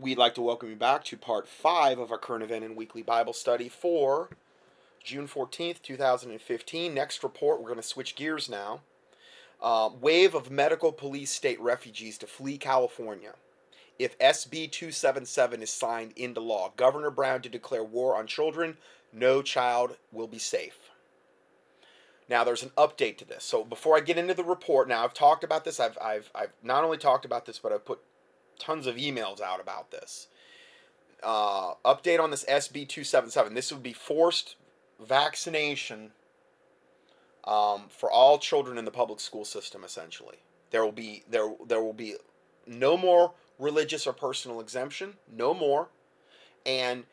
We'd like to welcome you back to part five of our current event and weekly Bible study for June 14th, 2015. Next report, we're going to switch gears now. Uh, wave of medical police state refugees to flee California. If SB 277 is signed into law, Governor Brown to declare war on children, no child will be safe. Now, there's an update to this. So before I get into the report, now I've talked about this. I've, I've, I've not only talked about this, but I've put tons of emails out about this. Uh, update on this SB 277. This would be forced vaccination um, for all children in the public school system. Essentially, there will be there there will be no more religious or personal exemption, no more, and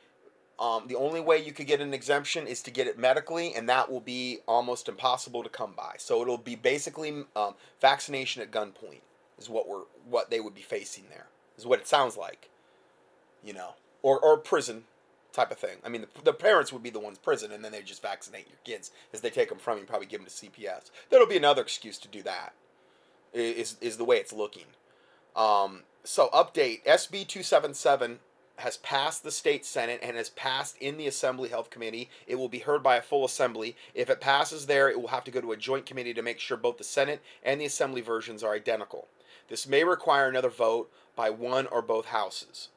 um, the only way you could get an exemption is to get it medically, and that will be almost impossible to come by. So it'll be basically um, vaccination at gunpoint is what we're what they would be facing there is what it sounds like, you know, or or prison type of thing. I mean, the, the parents would be the ones prison, and then they just vaccinate your kids as they take them from you, and probably give them to CPS. That'll be another excuse to do that. Is is the way it's looking. Um, so update SB two seven seven has passed the state senate and has passed in the assembly health committee it will be heard by a full assembly if it passes there it will have to go to a joint committee to make sure both the senate and the assembly versions are identical this may require another vote by one or both houses.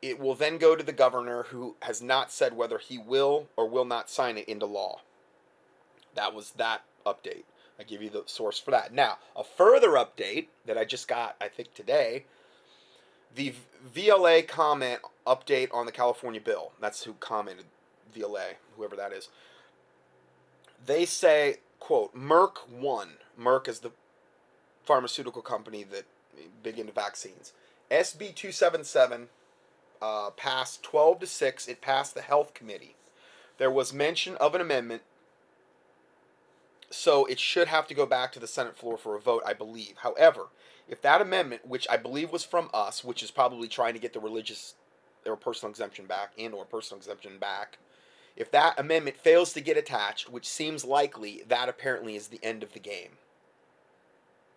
It will then go to the governor, who has not said whether he will or will not sign it into law. That was that update. I give you the source for that. Now, a further update that I just got, I think today, the VLA comment update on the California bill. That's who commented, VLA, whoever that is. They say, quote, Merck won. Merck is the pharmaceutical company that big into vaccines. SB 277 uh, passed 12 to 6. It passed the Health Committee. There was mention of an amendment, so it should have to go back to the Senate floor for a vote, I believe. However, if that amendment, which I believe was from us, which is probably trying to get the religious or personal exemption back and or personal exemption back, if that amendment fails to get attached, which seems likely, that apparently is the end of the game.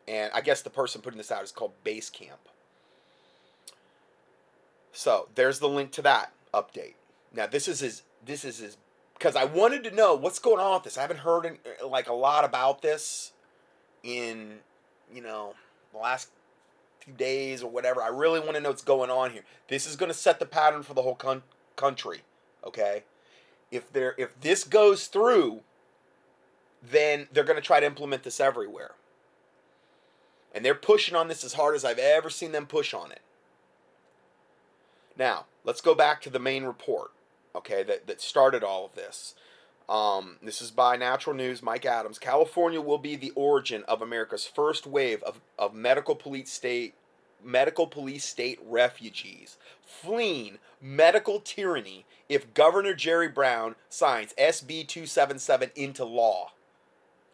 And I guess the person putting this out is called Basecamp. So there's the link to that update. Now this is his. This is his because I wanted to know what's going on with this. I haven't heard like a lot about this in you know the last few days or whatever. I really want to know what's going on here. This is going to set the pattern for the whole con- country. Okay, if there if this goes through, then they're going to try to implement this everywhere. And they're pushing on this as hard as I've ever seen them push on it. Now, let's go back to the main report, okay, that, that started all of this. Um, this is by Natural News, Mike Adams. California will be the origin of America's first wave of, of medical police state medical police state refugees fleeing medical tyranny if Governor Jerry Brown signs SB 277 into law.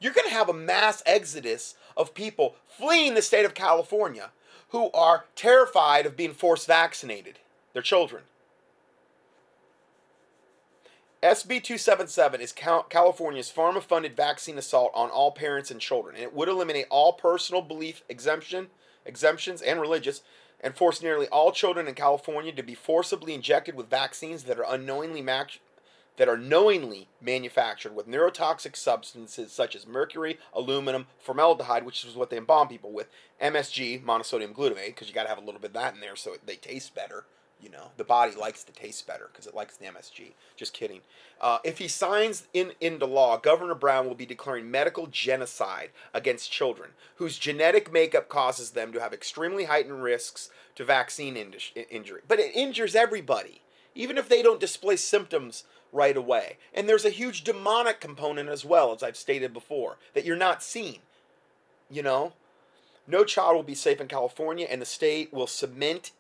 You're going to have a mass exodus of people fleeing the state of California who are terrified of being forced vaccinated their children. SB 277 is California's pharma funded vaccine assault on all parents and children, and it would eliminate all personal belief exemption, exemptions and religious and force nearly all children in California to be forcibly injected with vaccines that are unknowingly matched that are knowingly manufactured with neurotoxic substances such as mercury, aluminum, formaldehyde, which is what they embalm people with, MSG, monosodium glutamate, because you got to have a little bit of that in there so they taste better, you know, the body likes to taste better because it likes the MSG. Just kidding. Uh, if he signs in into law, Governor Brown will be declaring medical genocide against children whose genetic makeup causes them to have extremely heightened risks to vaccine in- injury. But it injures everybody, even if they don't display symptoms right away. And there's a huge demonic component as well, as I've stated before, that you're not seeing. You know, no child will be safe in California, and the state will cement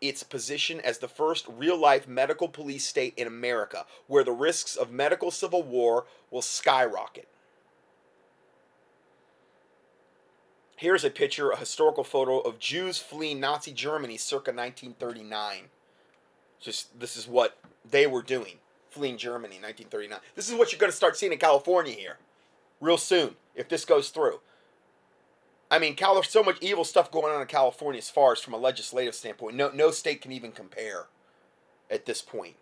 its position as the first real life medical police state in America, where the risks of medical civil war will skyrocket. Here's a picture, a historical photo of Jews fleeing Nazi Germany circa 1939. Just this is what they were doing, fleeing Germany in 1939. This is what you're going to start seeing in California here, real soon, if this goes through. I mean, Cal- so much evil stuff going on in California as far as from a legislative standpoint. No, no state can even compare at this point.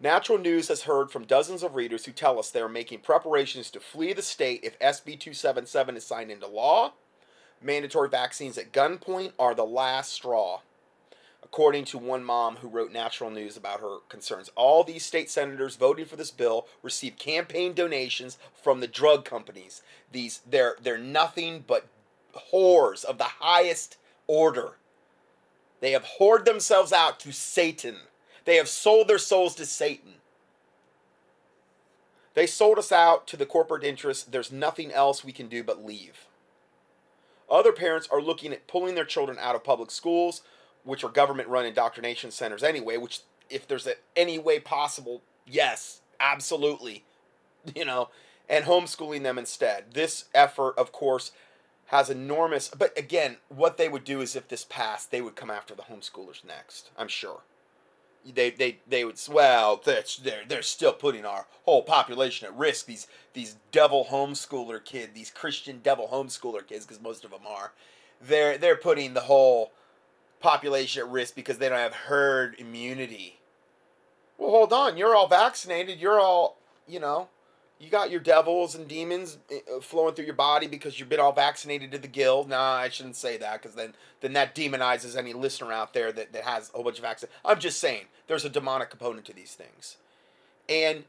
Natural News has heard from dozens of readers who tell us they are making preparations to flee the state if SB 277 is signed into law. Mandatory vaccines at gunpoint are the last straw according to one mom who wrote Natural News about her concerns. All these state senators voting for this bill received campaign donations from the drug companies. These they're they're nothing but whores of the highest order. They have whored themselves out to Satan. They have sold their souls to Satan. They sold us out to the corporate interests. There's nothing else we can do but leave. Other parents are looking at pulling their children out of public schools which are government run indoctrination centers anyway, which, if there's a, any way possible, yes, absolutely, you know, and homeschooling them instead. This effort, of course, has enormous, but again, what they would do is if this passed, they would come after the homeschoolers next, I'm sure. They, they, they would well that's they're, they're still putting our whole population at risk these these devil homeschooler kids these Christian devil homeschooler kids because most of them are they're they're putting the whole population at risk because they don't have herd immunity. Well, hold on. You're all vaccinated. You're all, you know, you got your devils and demons eh, uh, flowing through your body because you've been all vaccinated to the gill. Nah, I shouldn't say that because then then that demonizes any listener out there that, that has a whole bunch of vaccine. I'm just saying there's a demonic component to these things, and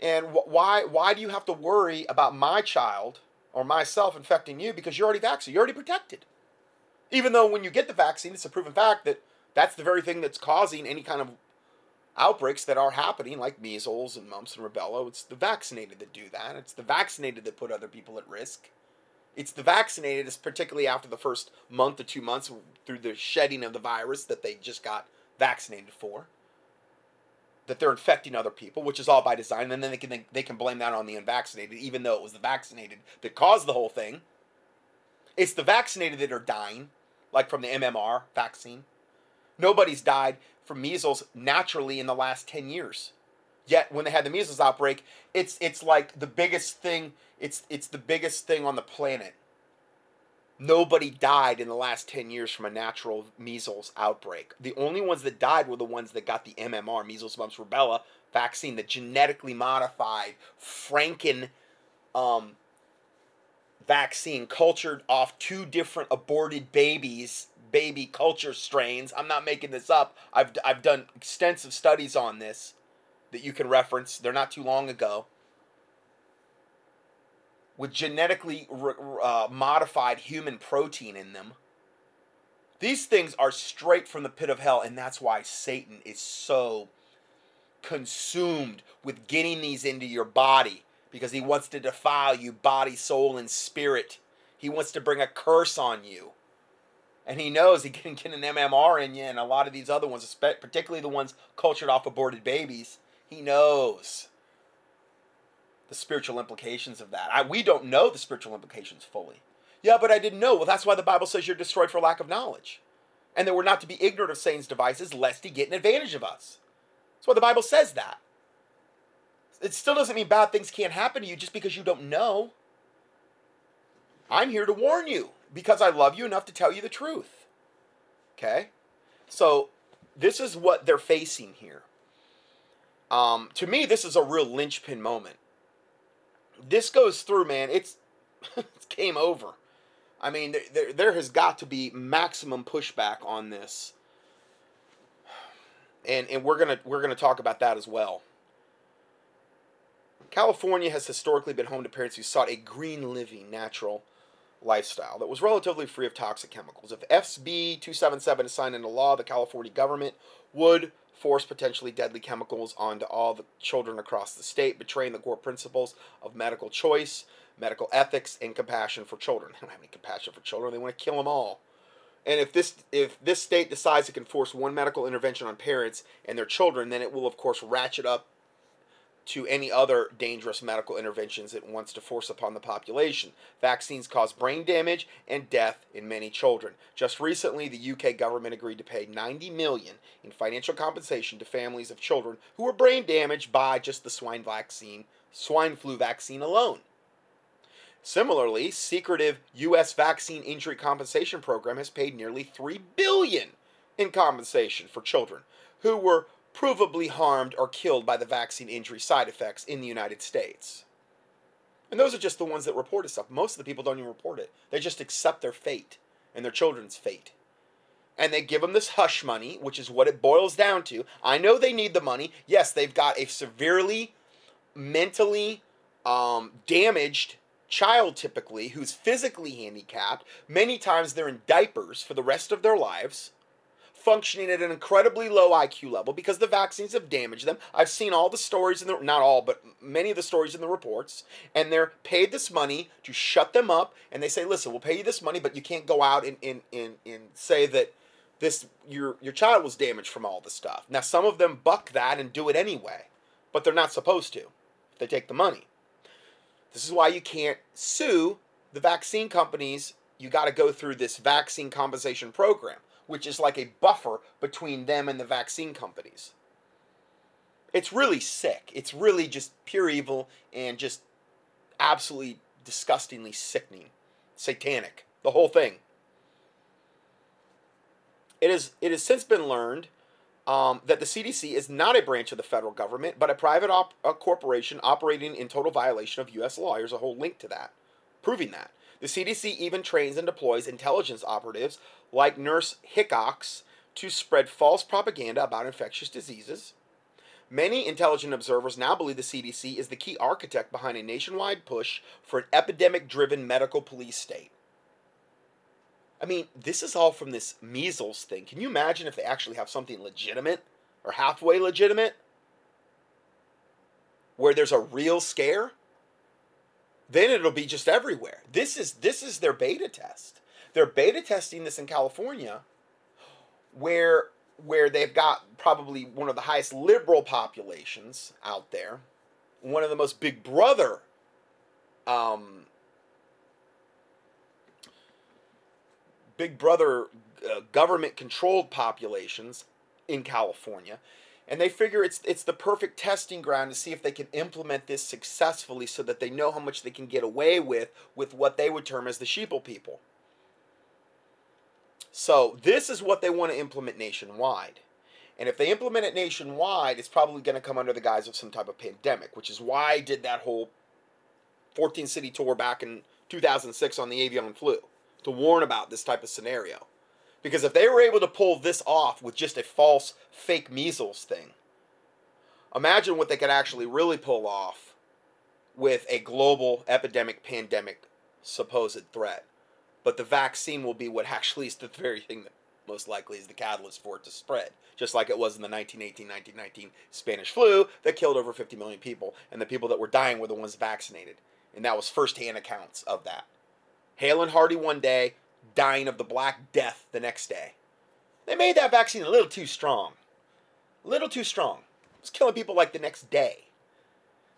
and why why do you have to worry about my child or myself infecting you because you're already vaccinated? You're already protected. Even though when you get the vaccine, it's a proven fact that that's the very thing that's causing any kind of outbreaks that are happening, like measles and mumps and rubella. It's the vaccinated that do that. It's the vaccinated that put other people at risk. It's the vaccinated, particularly after the first month or two months through the shedding of the virus that they just got vaccinated for, that they're infecting other people, which is all by design. And then they can they can blame that on the unvaccinated, even though it was the vaccinated that caused the whole thing. It's the vaccinated that are dying like from the MMR vaccine. Nobody's died from measles naturally in the last 10 years. Yet when they had the measles outbreak, it's it's like the biggest thing, it's it's the biggest thing on the planet. Nobody died in the last 10 years from a natural measles outbreak. The only ones that died were the ones that got the MMR, measles, mumps, rubella vaccine, the genetically modified Franken um, vaccine cultured off two different aborted babies baby culture strains. I'm not making this up. I've, I've done extensive studies on this that you can reference. They're not too long ago. With genetically uh, modified human protein in them. These things are straight from the pit of hell and that's why satan is so consumed with getting these into your body because he wants to defile you body, soul, and spirit. He wants to bring a curse on you. And he knows he can get an MMR in you and a lot of these other ones, particularly the ones cultured off aborted babies. He knows the spiritual implications of that. I, we don't know the spiritual implications fully. Yeah, but I didn't know. Well, that's why the Bible says you're destroyed for lack of knowledge. And that we're not to be ignorant of Satan's devices lest he get an advantage of us. That's why the Bible says that. It still doesn't mean bad things can't happen to you just because you don't know. I'm here to warn you because I love you enough to tell you the truth. Okay? So, this is what they're facing here. Um, to me, this is a real linchpin moment. This goes through, man. It's, it's game over. I mean, there, there, there has got to be maximum pushback on this, and and we're gonna we're gonna talk about that as well. California has historically been home to parents who sought a green living, natural lifestyle that was relatively free of toxic chemicals. If SB 277 is signed into law, the California government would force potentially deadly chemicals onto all the children across the state, betraying the core principles of medical choice, medical ethics, and compassion for children. They don't have any compassion for children, they want to kill them all. And if this if this state decides it can force one medical intervention on parents and their children, then it will of course ratchet up to any other dangerous medical interventions it wants to force upon the population. Vaccines cause brain damage and death in many children. Just recently, the UK government agreed to pay 90 million in financial compensation to families of children who were brain damaged by just the swine vaccine, swine flu vaccine alone. Similarly, secretive U.S. vaccine injury compensation program has paid nearly three billion in compensation for children who were provably harmed or killed by the vaccine injury side effects in the United States. And those are just the ones that reported stuff. Most of the people don't even report it. They just accept their fate and their children's fate. And they give them this hush money, which is what it boils down to. I know they need the money. Yes, they've got a severely mentally um, damaged child, typically, who's physically handicapped. Many times they're in diapers for the rest of their lives functioning at an incredibly low IQ level because the vaccines have damaged them. I've seen all the stories in the not all, but many of the stories in the reports, and they're paid this money to shut them up. And they say, "Listen, we'll pay you this money, but you can't go out and and, and, and say that this your your child was damaged from all the stuff." Now, some of them buck that and do it anyway, but they're not supposed to. They take the money. This is why you can't sue the vaccine companies. You got to go through this vaccine compensation program which is like a buffer between them and the vaccine companies. It's really sick. It's really just pure evil and just absolutely disgustingly sickening. Satanic. The whole thing. It, is, it has since been learned um, that the CDC is not a branch of the federal government, but a private op- a corporation operating in total violation of U.S. law. Here's a whole link to that, proving that. The CDC even trains and deploys intelligence operatives like Nurse Hickox to spread false propaganda about infectious diseases. Many intelligent observers now believe the CDC is the key architect behind a nationwide push for an epidemic driven medical police state. I mean, this is all from this measles thing. Can you imagine if they actually have something legitimate or halfway legitimate? Where there's a real scare? Then it'll be just everywhere. This is this is their beta test. They're beta testing this in California, where where they've got probably one of the highest liberal populations out there, one of the most Big Brother um, Big Brother uh, government controlled populations in California and they figure it's it's the perfect testing ground to see if they can implement this successfully so that they know how much they can get away with with what they would term as the sheeple people. So this is what they want to implement nationwide. And if they implement it nationwide, it's probably going to come under the guise of some type of pandemic, which is why I did that whole 14 city tour back in 2006 on the avian flu to warn about this type of scenario. Because if they were able to pull this off with just a false fake measles thing, imagine what they could actually really pull off with a global epidemic pandemic supposed threat. But the vaccine will be what actually is the very thing that most likely is the catalyst for it to spread, just like it was in the 1918 1919 Spanish flu that killed over 50 million people, and the people that were dying were the ones vaccinated. And that was firsthand accounts of that. Hale and Hardy one day, dying of the Black Death the next day. They made that vaccine a little too strong. A little too strong. It was killing people like the next day.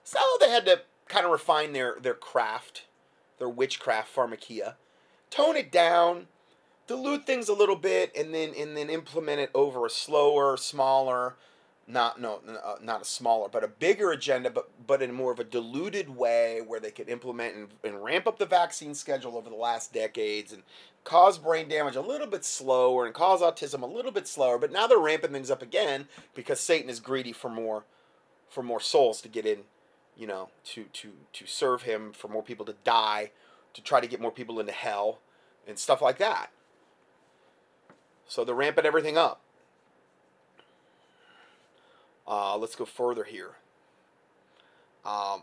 So they had to kind of refine their, their craft, their witchcraft pharmakeia, tone it down, dilute things a little bit, and then and then implement it over a slower, smaller, not no uh, not a smaller but a bigger agenda but but in more of a diluted way where they could implement and, and ramp up the vaccine schedule over the last decades and cause brain damage a little bit slower and cause autism a little bit slower but now they're ramping things up again because satan is greedy for more for more souls to get in you know to to to serve him for more people to die to try to get more people into hell and stuff like that. So they're ramping everything up uh, let's go further here. Um,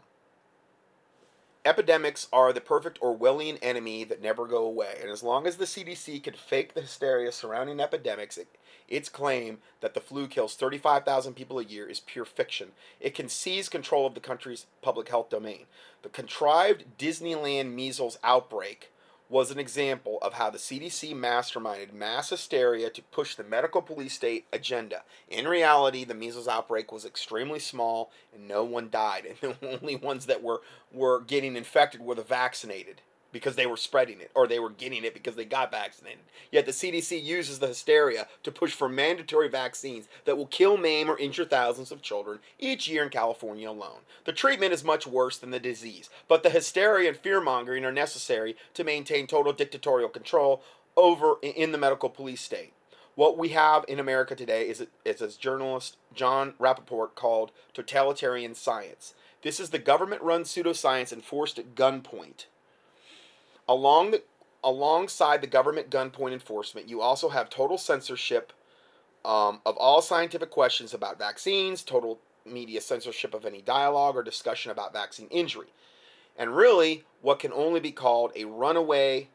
epidemics are the perfect Orwellian enemy that never go away. And as long as the CDC can fake the hysteria surrounding epidemics, it, its claim that the flu kills 35,000 people a year is pure fiction. It can seize control of the country's public health domain. The contrived Disneyland measles outbreak was an example of how the CDC masterminded mass hysteria to push the medical police state agenda. In reality, the measles outbreak was extremely small and no one died, and the only ones that were, were getting infected were the vaccinated. Because they were spreading it or they were getting it because they got vaccinated. Yet the CDC uses the hysteria to push for mandatory vaccines that will kill, maim, or injure thousands of children each year in California alone. The treatment is much worse than the disease, but the hysteria and fear mongering are necessary to maintain total dictatorial control over in the medical police state. What we have in America today is, is as journalist Jon Rappoport called totalitarian science. This is the government run pseudoscience enforced at gunpoint Along the, alongside the government gunpoint enforcement, you also have total censorship um, of all scientific questions about vaccines, total media censorship of any dialogue or discussion about vaccine injury, and really what can only be called a runaway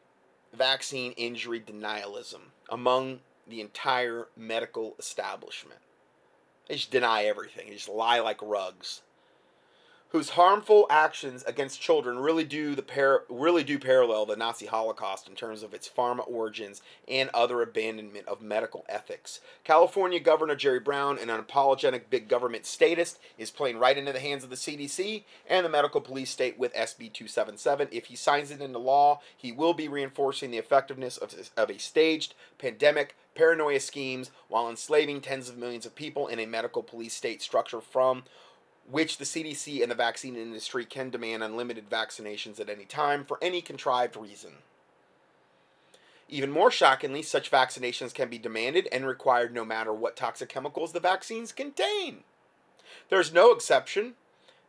vaccine injury denialism among the entire medical establishment. They just deny everything, they just lie like rugs whose harmful actions against children really do the par- really do parallel the Nazi Holocaust in terms of its pharma origins and other abandonment of medical ethics. California Governor Jerry Brown, an unapologetic big government statist, is playing right into the hands of the CDC and the medical police state with SB 277. If he signs it into law, he will be reinforcing the effectiveness of, of a staged pandemic paranoia schemes while enslaving tens of millions of people in a medical police state structure from which the CDC and the vaccine industry can demand unlimited vaccinations at any time for any contrived reason. Even more shockingly, such vaccinations can be demanded and required no matter what toxic chemicals the vaccines contain. There's no exception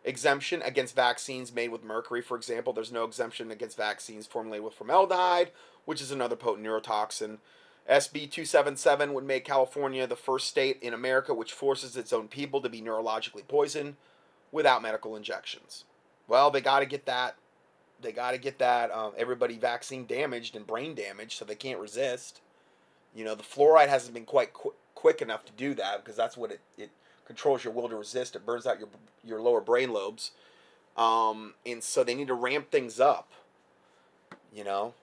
exemption against vaccines made with mercury, for example. There's no exemption against vaccines formulated with formaldehyde, which is another potent neurotoxin. SB 277 would make California the first state in America which forces its own people to be neurologically poisoned without medical injections. Well, they got to get that. They got to get that um, everybody vaccine damaged and brain damaged, so they can't resist. You know, the fluoride hasn't been quite qu- quick enough to do that because that's what it, it controls your will to resist. It burns out your your lower brain lobes, um, and so they need to ramp things up. You know,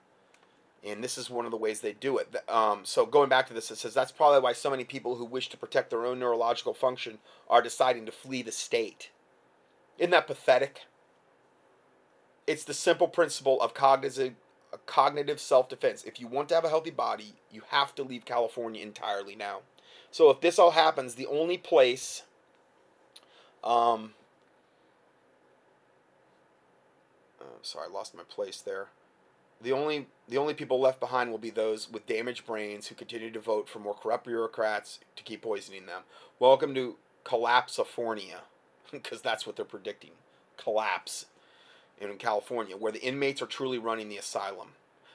and this is one of the ways they do it. Um, so going back to this, it says that's probably why so many people who wish to protect their own neurological function are deciding to flee the state. Isn't that pathetic? It's the simple principle of cognitive cognitive self-defense. If you want to have a healthy body, you have to leave California entirely now. So if this all happens, the only place um oh, sorry, I lost my place there. The only the only people left behind will be those with damaged brains who continue to vote for more corrupt bureaucrats to keep poisoning them. Welcome to collapse, Collapsifornia because that's what they're predicting collapse in California, where the inmates are truly running the asylum.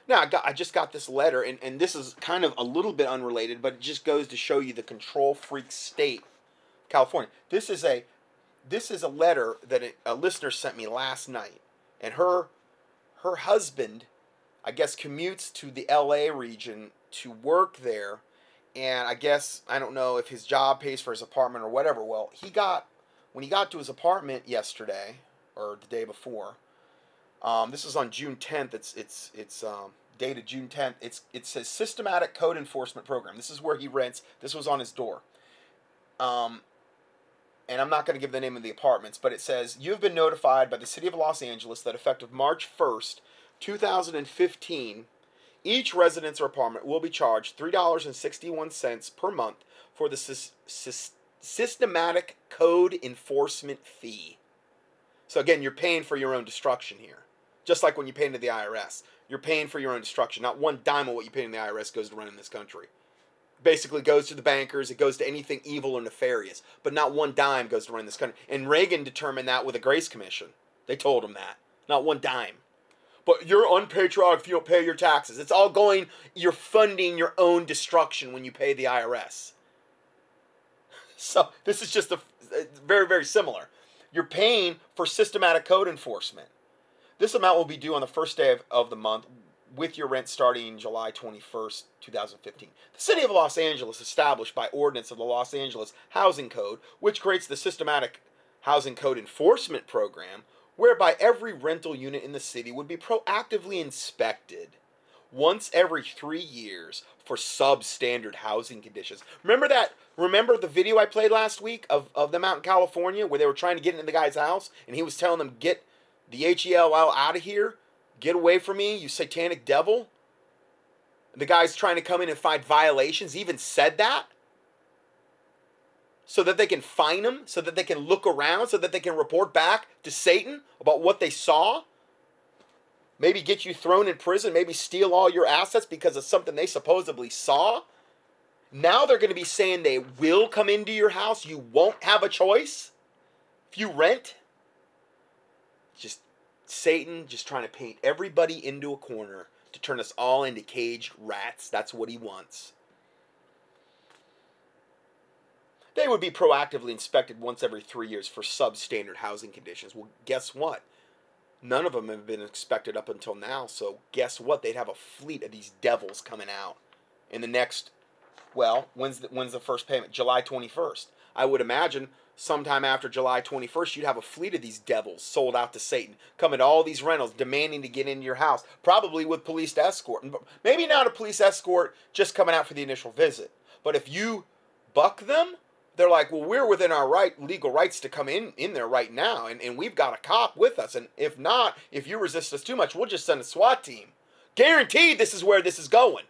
Now, I, got, I just got this letter, and, and this is kind of a little bit unrelated, but it just goes to show you the control freak state California. This is a this is a letter that a, a listener sent me last night, and her her husband, I guess, commutes to the L.A. region to work there, and I guess I don't know if his job pays for his apartment or whatever. Well, he got when he got to his apartment yesterday or the day before, um, this is on June 10th. It's it's it's um, dated June 10th. It's it says systematic code enforcement program. This is where he rents. This was on his door. Um, and I'm not going to give the name of the apartments, but it says you have been notified by the city of Los Angeles that effective March 1st, 2015, each residence or apartment will be charged $3.61 per month for the sy- systematic code enforcement fee. So again, you're paying for your own destruction here. Just like when you pay into the IRS. You're paying for your own destruction. Not one dime of what you pay in the IRS goes to run in this country. Basically goes to the bankers, it goes to anything evil or nefarious. But not one dime goes to run this country. And Reagan determined that with a Grace Commission. They told him that. Not one dime. But you're unpatriotic if you don't pay your taxes. It's all going, you're funding your own destruction when you pay the IRS. So this is just a, very, very similar. You're paying for systematic code enforcement. This amount will be due on the first day of, of the month with your rent starting July 21st, 2015. The City of Los Angeles established by ordinance of the Los Angeles Housing Code, which creates the Systematic Housing Code Enforcement Program, whereby every rental unit in the city would be proactively inspected once every three years for substandard housing conditions. Remember that? Remember the video I played last week of, of them out in California where they were trying to get into the guy's house and he was telling them, get the HELL out of here, Get away from me, you satanic devil. The guy's trying to come in and find violations, he even said that. So that they can fine him, so that they can look around, so that they can report back to Satan about what they saw. Maybe get you thrown in prison, maybe steal all your assets because of something they supposedly saw. Now they're going to be saying they will come into your house. You won't have a choice if you rent. Just Satan just trying to paint everybody into a corner to turn us all into caged rats. That's what he wants. They would be proactively inspected once every three years for substandard housing conditions. Well, guess what? None of them have been inspected up until now, so guess what? They'd have a fleet of these devils coming out in the next, well, when's the, when's the first payment? July 21st. I would imagine sometime after July 21st, you'd have a fleet of these devils sold out to Satan, coming to all these rentals, demanding to get into your house, probably with police escort. Maybe not a police escort just coming out for the initial visit. But if you buck them, they're like, well, we're within our right legal rights to come in in there right now, and, and we've got a cop with us. And if not, if you resist us too much, we'll just send a SWAT team. Guaranteed this is where this is going.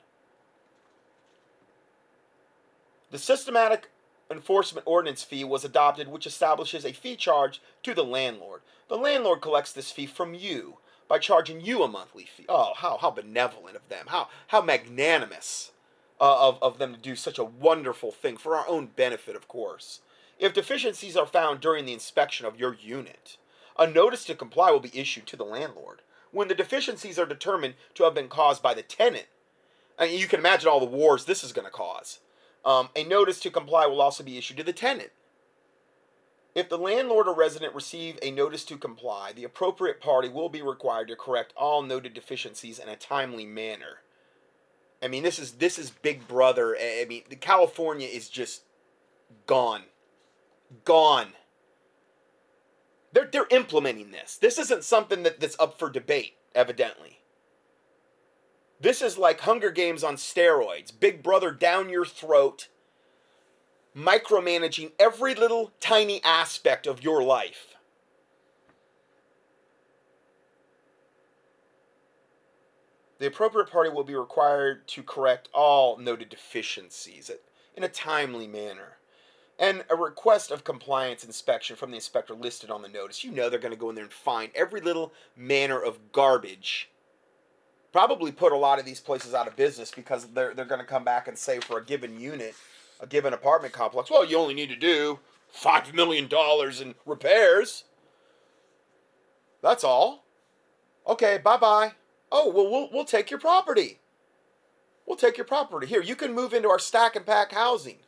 The systematic enforcement ordinance fee was adopted, which establishes a fee charge to the landlord. The landlord collects this fee from you by charging you a monthly fee. Oh, how, how benevolent of them. How, how magnanimous uh, of, of them to do such a wonderful thing for our own benefit, of course. If deficiencies are found during the inspection of your unit, a notice to comply will be issued to the landlord. When the deficiencies are determined to have been caused by the tenant, and you can imagine all the wars this is going to cause. Um, a notice to comply will also be issued to the tenant. If the landlord or resident receive a notice to comply, the appropriate party will be required to correct all noted deficiencies in a timely manner. I mean, this is this is Big Brother. I mean, the California is just gone, gone. They're they're implementing this. This isn't something that, that's up for debate, evidently. This is like Hunger Games on steroids. Big Brother down your throat, micromanaging every little tiny aspect of your life. The appropriate party will be required to correct all noted deficiencies in a timely manner. And a request of compliance inspection from the inspector listed on the notice. You know they're going to go in there and find every little manner of garbage probably put a lot of these places out of business because they're they're going to come back and say for a given unit, a given apartment complex, well, you only need to do five million dollars in repairs. That's all. Okay, bye bye. Oh well, we'll we'll take your property. We'll take your property here. You can move into our stack and pack housing.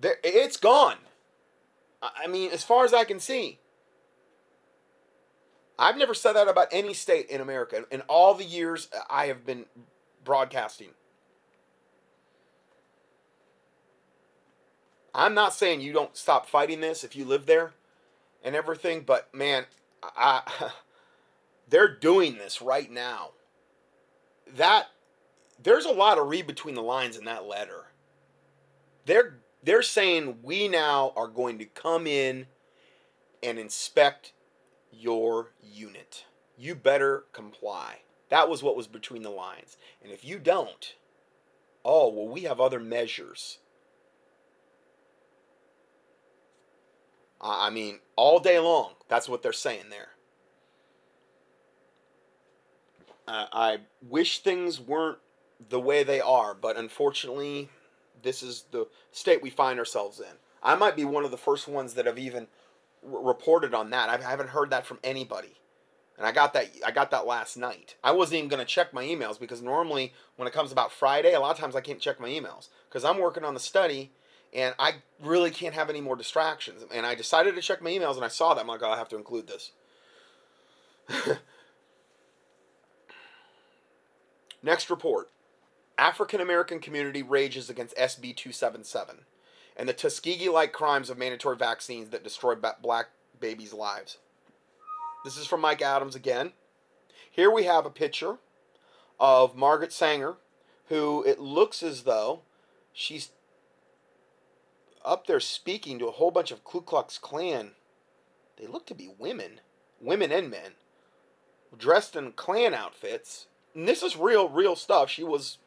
There, it's gone. I mean, as far as I can see. I've never said that about any state in America in all the years I have been broadcasting. I'm not saying you don't stop fighting this if you live there and everything, but man, I, they're doing this right now. That there's a lot of read between the lines in that letter. They're they're saying we now are going to come in and inspect your unit. You better comply. That was what was between the lines. And if you don't, oh, well, we have other measures. I mean, all day long, that's what they're saying there. I wish things weren't the way they are, but unfortunately, this is the state we find ourselves in. I might be one of the first ones that have even reported on that. I haven't heard that from anybody. And I got that I got that last night. I wasn't even going to check my emails because normally when it comes about Friday, a lot of times I can't check my emails because I'm working on the study and I really can't have any more distractions. And I decided to check my emails and I saw that I'm like, oh, I have to include this. Next report. African American community rages against SB 277 and the Tuskegee like crimes of mandatory vaccines that destroy black babies' lives. This is from Mike Adams again. Here we have a picture of Margaret Sanger, who it looks as though she's up there speaking to a whole bunch of Ku Klux Klan. They look to be women. women and men, dressed in Klan outfits. And this is real, real stuff. She was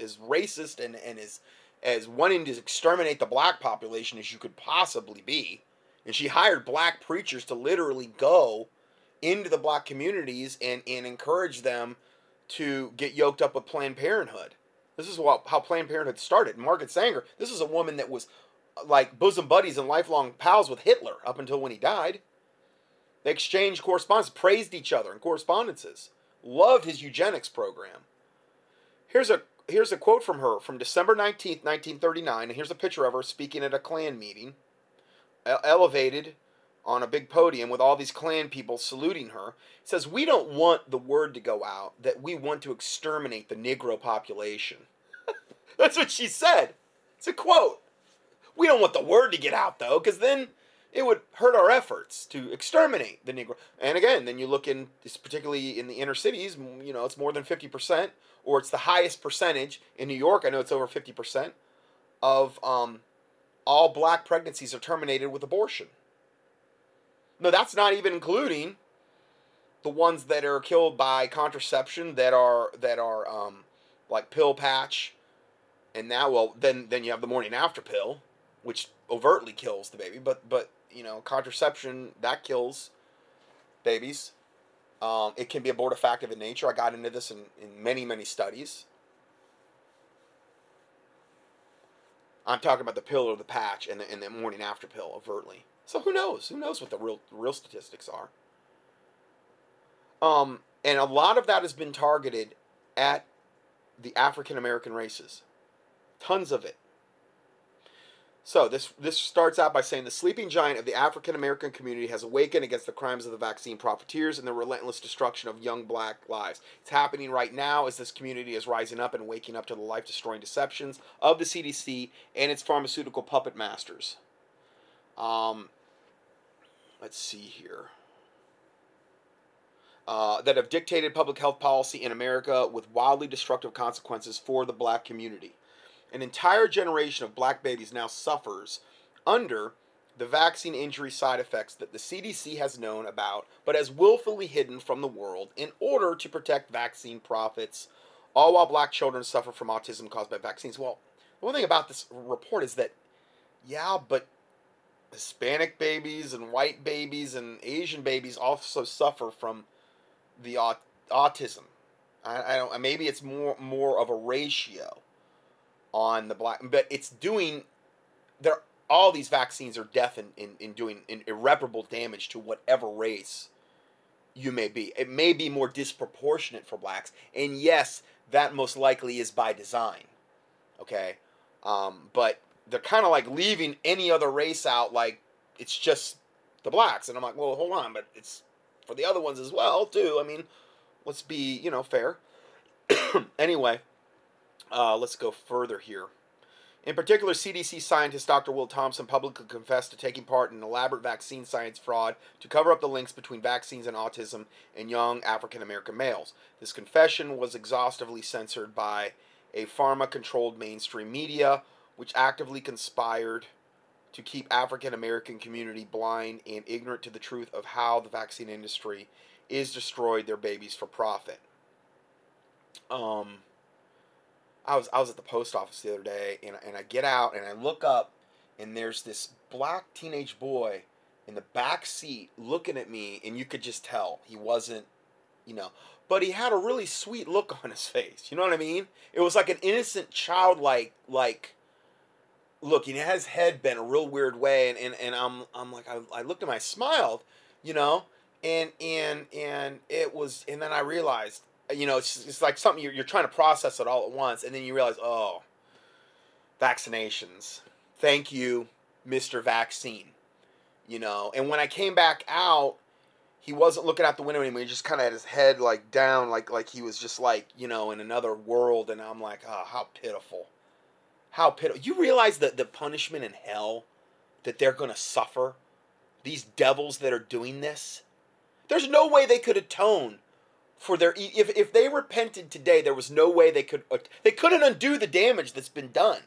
as racist and, and as, as wanting to exterminate the black population as you could possibly be. And she hired black preachers to literally go into the black communities and, and encourage them to get yoked up with Planned Parenthood. This is what, how Planned Parenthood started. Margaret Sanger, this is a woman that was like bosom buddies and lifelong pals with Hitler up until when he died. They exchanged correspondence, praised each other in correspondences, loved his eugenics program. Here's a here's a quote from her from December 19th, 1939, and here's a picture of her speaking at a Klan meeting, elevated on a big podium with all these Klan people saluting her. It says, We don't want the word to go out that we want to exterminate the Negro population. That's what she said. It's a quote. We don't want the word to get out, though, because then it would hurt our efforts to exterminate the Negro. And again, then you look in, particularly in the inner cities, you know, it's more than 50%, or it's the highest percentage. In New York, I know it's over 50% of um, all black pregnancies are terminated with abortion. No, that's not even including the ones that are killed by contraception that are that are um, like pill patch, and now well then then you have the morning after pill, which overtly kills the baby. But but you know contraception that kills babies. Um, it can be abortifactive in nature. I got into this in, in many many studies. I'm talking about the pill or the patch and the, and the morning after pill overtly. So who knows? Who knows what the real real statistics are? Um, and a lot of that has been targeted at the African American races. Tons of it. So this this starts out by saying the sleeping giant of the African American community has awakened against the crimes of the vaccine profiteers and the relentless destruction of young black lives. It's happening right now as this community is rising up and waking up to the life destroying deceptions of the CDC and its pharmaceutical puppet masters. Um, let's see here. Uh, that have dictated public health policy in America with wildly destructive consequences for the black community. An entire generation of black babies now suffers under the vaccine injury side effects that the CDC has known about, but has willfully hidden from the world in order to protect vaccine profits, all while black children suffer from autism caused by vaccines. Well, the one thing about this report is that, yeah, but Hispanic babies and white babies and Asian babies also suffer from the aut- autism. I, I don't. Maybe it's more more of a ratio on the black, but it's doing there. All these vaccines are death in, in, in doing in irreparable damage to whatever race you may be. It may be more disproportionate for blacks, and yes, that most likely is by design. Okay, um, but they're kind of like leaving any other race out, like it's just the blacks, and I'm like, well, hold on, but it's for the other ones as well too. I mean, let's be you know fair. anyway, uh, let's go further here. In particular, CDC scientist Dr. Will Thompson publicly confessed to taking part in elaborate vaccine science fraud to cover up the links between vaccines and autism in young African American males. This confession was exhaustively censored by a pharma controlled mainstream media, which actively conspired to keep African American community blind and ignorant to the truth of how the vaccine industry is destroyed their babies for profit. Um, I was I was at the post office the other day, and and I get out and I look up, and there's this black teenage boy in the back seat looking at me, and you could just tell he wasn't, you know, but he had a really sweet look on his face. You know what I mean? It was like an innocent, childlike, like look. He his head bent a real weird way, and, and, and I'm I'm like I, I looked at him, I smiled, you know, and and and it was, and then I realized you know, it's, it's like something you're, you're trying to process it all at once, and then you realize, oh, vaccinations. Thank you, Mr. Vaccine. You know, and when I came back out, he wasn't looking out the window anymore. He just kind of had his head like down, like like he was just like you know in another world. And I'm like, oh, how pitiful, how pitiful. You realize that the punishment in hell that they're gonna suffer, these devils that are doing this. There's no way they could atone for their if if they repented today, there was no way they could uh, they couldn't undo the damage that's been done.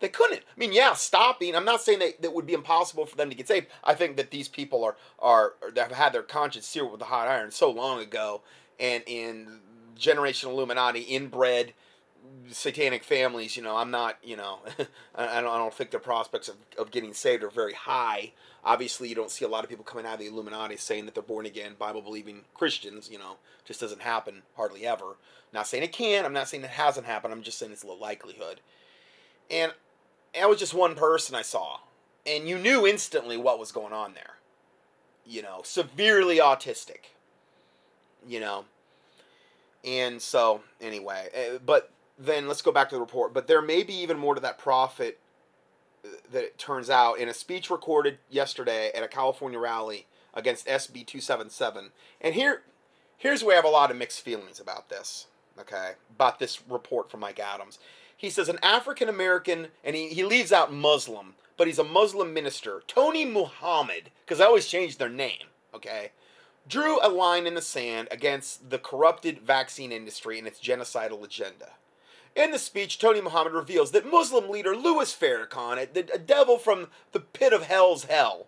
They couldn't. I mean, yeah, stopping. I'm not saying that that would be impossible for them to get saved. I think that these people are are have had their conscience seared with a hot iron so long ago, and in generation Illuminati inbred satanic families. You know, I'm not. You know, I, don't. I don't think the prospects of, of getting saved are very high. Obviously, you don't see a lot of people coming out of the Illuminati saying that they're born again, Bible believing Christians. You know, just doesn't happen hardly ever. Not saying it can. I'm not saying it hasn't happened. I'm just saying it's a low likelihood. And that was just one person I saw. And you knew instantly what was going on there. You know, severely autistic. You know. And so, anyway, eh, but then let's go back to the report. But there may be even more to that prophet that it turns out in a speech recorded yesterday at a California rally against SB 277. And here here's where I have a lot of mixed feelings about this, okay? About this report from Mike Adams he says an African American, and he, he leaves out Muslim, but he's a Muslim minister, Tony Muhammad, because I always change their name, okay, drew a line in the sand against the corrupted vaccine industry and its genocidal agenda. In the speech, Tony Muhammad reveals that Muslim leader Louis Farrakhan, a devil from the pit of hell's hell,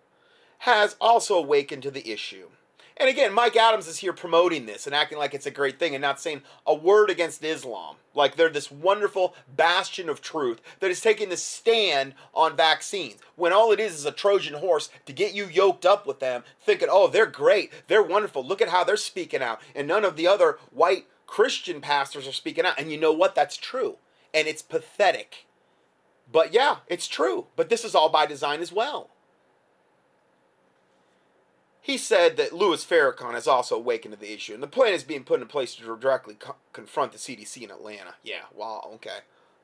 has also awakened to the issue. And again, Mike Adams is here promoting this and acting like it's a great thing and not saying a word against Islam. Like they're this wonderful bastion of truth that is taking the stand on vaccines. When all it is is a Trojan horse to get you yoked up with them, thinking, oh, they're great, they're wonderful, look at how they're speaking out. And none of the other white Christian pastors are speaking out. And you know what? That's true. And it's pathetic. But yeah, it's true. But this is all by design as well. He said that Louis Farrakhan has also awakened to the issue, and the plan is being put in place to directly co- confront the CDC in Atlanta. Yeah, well, okay,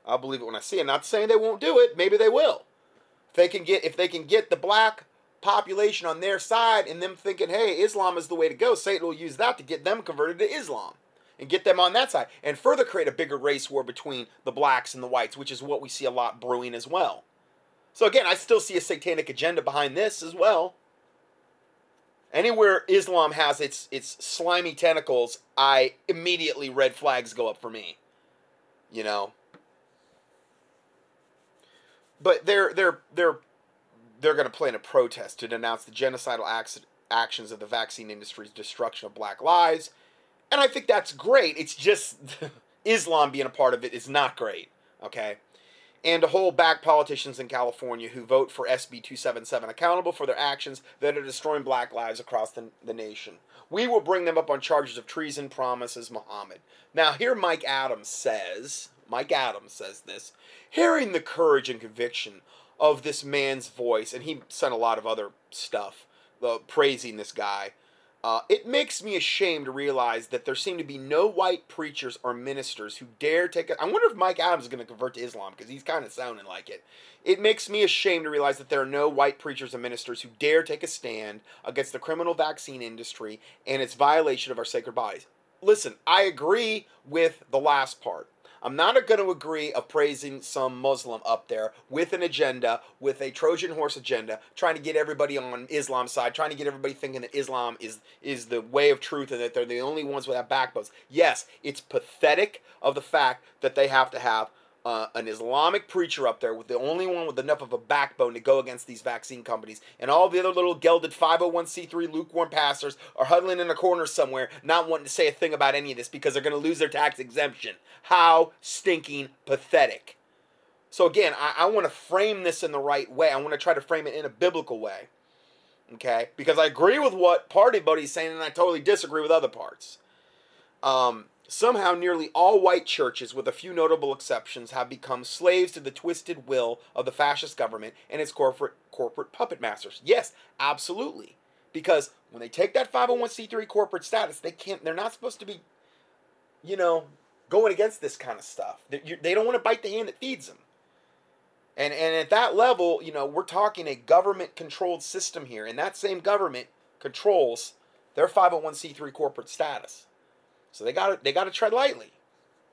I'll believe it when I see it. Not saying they won't do it. Maybe they will. If they can get if they can get the black population on their side and them thinking, hey, Islam is the way to go, Satan will use that to get them converted to Islam and get them on that side and further create a bigger race war between the blacks and the whites, which is what we see a lot brewing as well. So again, I still see a satanic agenda behind this as well. Anywhere Islam has its its slimy tentacles, I immediately red flags go up for me. You know. But they're they're they're they're going to plan a protest to denounce the genocidal acts, actions of the vaccine industry's destruction of black lives. And I think that's great. It's just Islam being a part of it is not great. Okay? and to hold back politicians in California who vote for SB 277 accountable for their actions that are destroying black lives across the, the nation. We will bring them up on charges of treason, promises Muhammad. Now, here Mike Adams says, Mike Adams says this, hearing the courage and conviction of this man's voice, and he sent a lot of other stuff uh, praising this guy. Uh, it makes me ashamed to realize that there seem to be no white preachers or ministers who dare take it. I wonder if Mike Adams is going to convert to Islam because he's kind of sounding like it. It makes me ashamed to realize that there are no white preachers and ministers who dare take a stand against the criminal vaccine industry and its violation of our sacred bodies. Listen, I agree with the last part. I'm not going to agree of praising some Muslim up there with an agenda, with a Trojan horse agenda, trying to get everybody on Islam's side, trying to get everybody thinking that Islam is is the way of truth and that they're the only ones without backbones. Yes, it's pathetic of the fact that they have to have uh, an Islamic preacher up there with the only one with enough of a backbone to go against these vaccine companies, and all the other little gelded 501c3 lukewarm pastors are huddling in a corner somewhere, not wanting to say a thing about any of this because they're going to lose their tax exemption. How stinking pathetic. So, again, I, I want to frame this in the right way. I want to try to frame it in a biblical way. Okay? Because I agree with what Party Buddy's saying, and I totally disagree with other parts. Um, Somehow, nearly all white churches, with a few notable exceptions, have become slaves to the twisted will of the fascist government and its corporate corporate puppet masters. Yes, absolutely. Because when they take that 501c3 corporate status, they can't. They're not supposed to be, you know, going against this kind of stuff. They, they don't want to bite the hand that feeds them. And and at that level, you know, we're talking a government controlled system here, and that same government controls their 501c3 corporate status. So they got they got to tread lightly.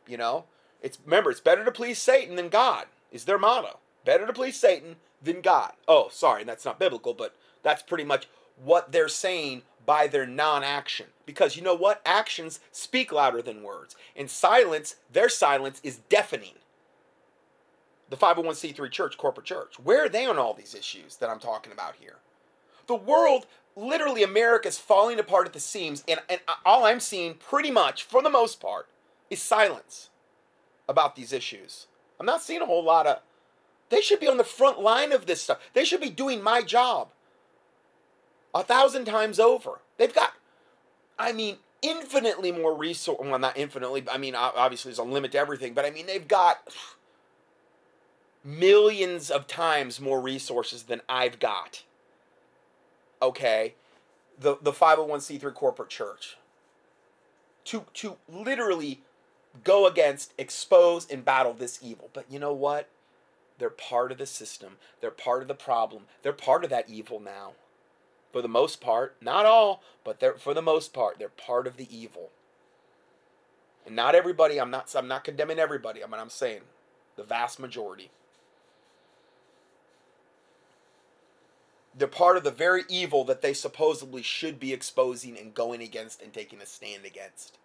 You know, it's remember it's better to please Satan than God is their motto. Better to please Satan than God. Oh, sorry, that's not biblical, but that's pretty much what they're saying by their non-action. Because you know what? Actions speak louder than words. And silence, their silence is deafening. the 501c3 church, corporate church. Where are they on all these issues that I'm talking about here? The world, literally, America is falling apart at the seams, and, and all I'm seeing, pretty much, for the most part, is silence about these issues. I'm not seeing a whole lot of. They should be on the front line of this stuff. They should be doing my job a thousand times over. They've got, I mean, infinitely more resource. Well, not infinitely. I mean, obviously, there's a limit to everything, but I mean, they've got millions of times more resources than I've got. Okay, the the 501c3 corporate church. To to literally go against, expose, and battle this evil. But you know what? They're part of the system. They're part of the problem. They're part of that evil now. For the most part, not all, but they're for the most part, they're part of the evil. And not everybody, I'm not I'm not condemning everybody. I mean I'm saying the vast majority. They're part of the very evil that they supposedly should be exposing and going against and taking a stand against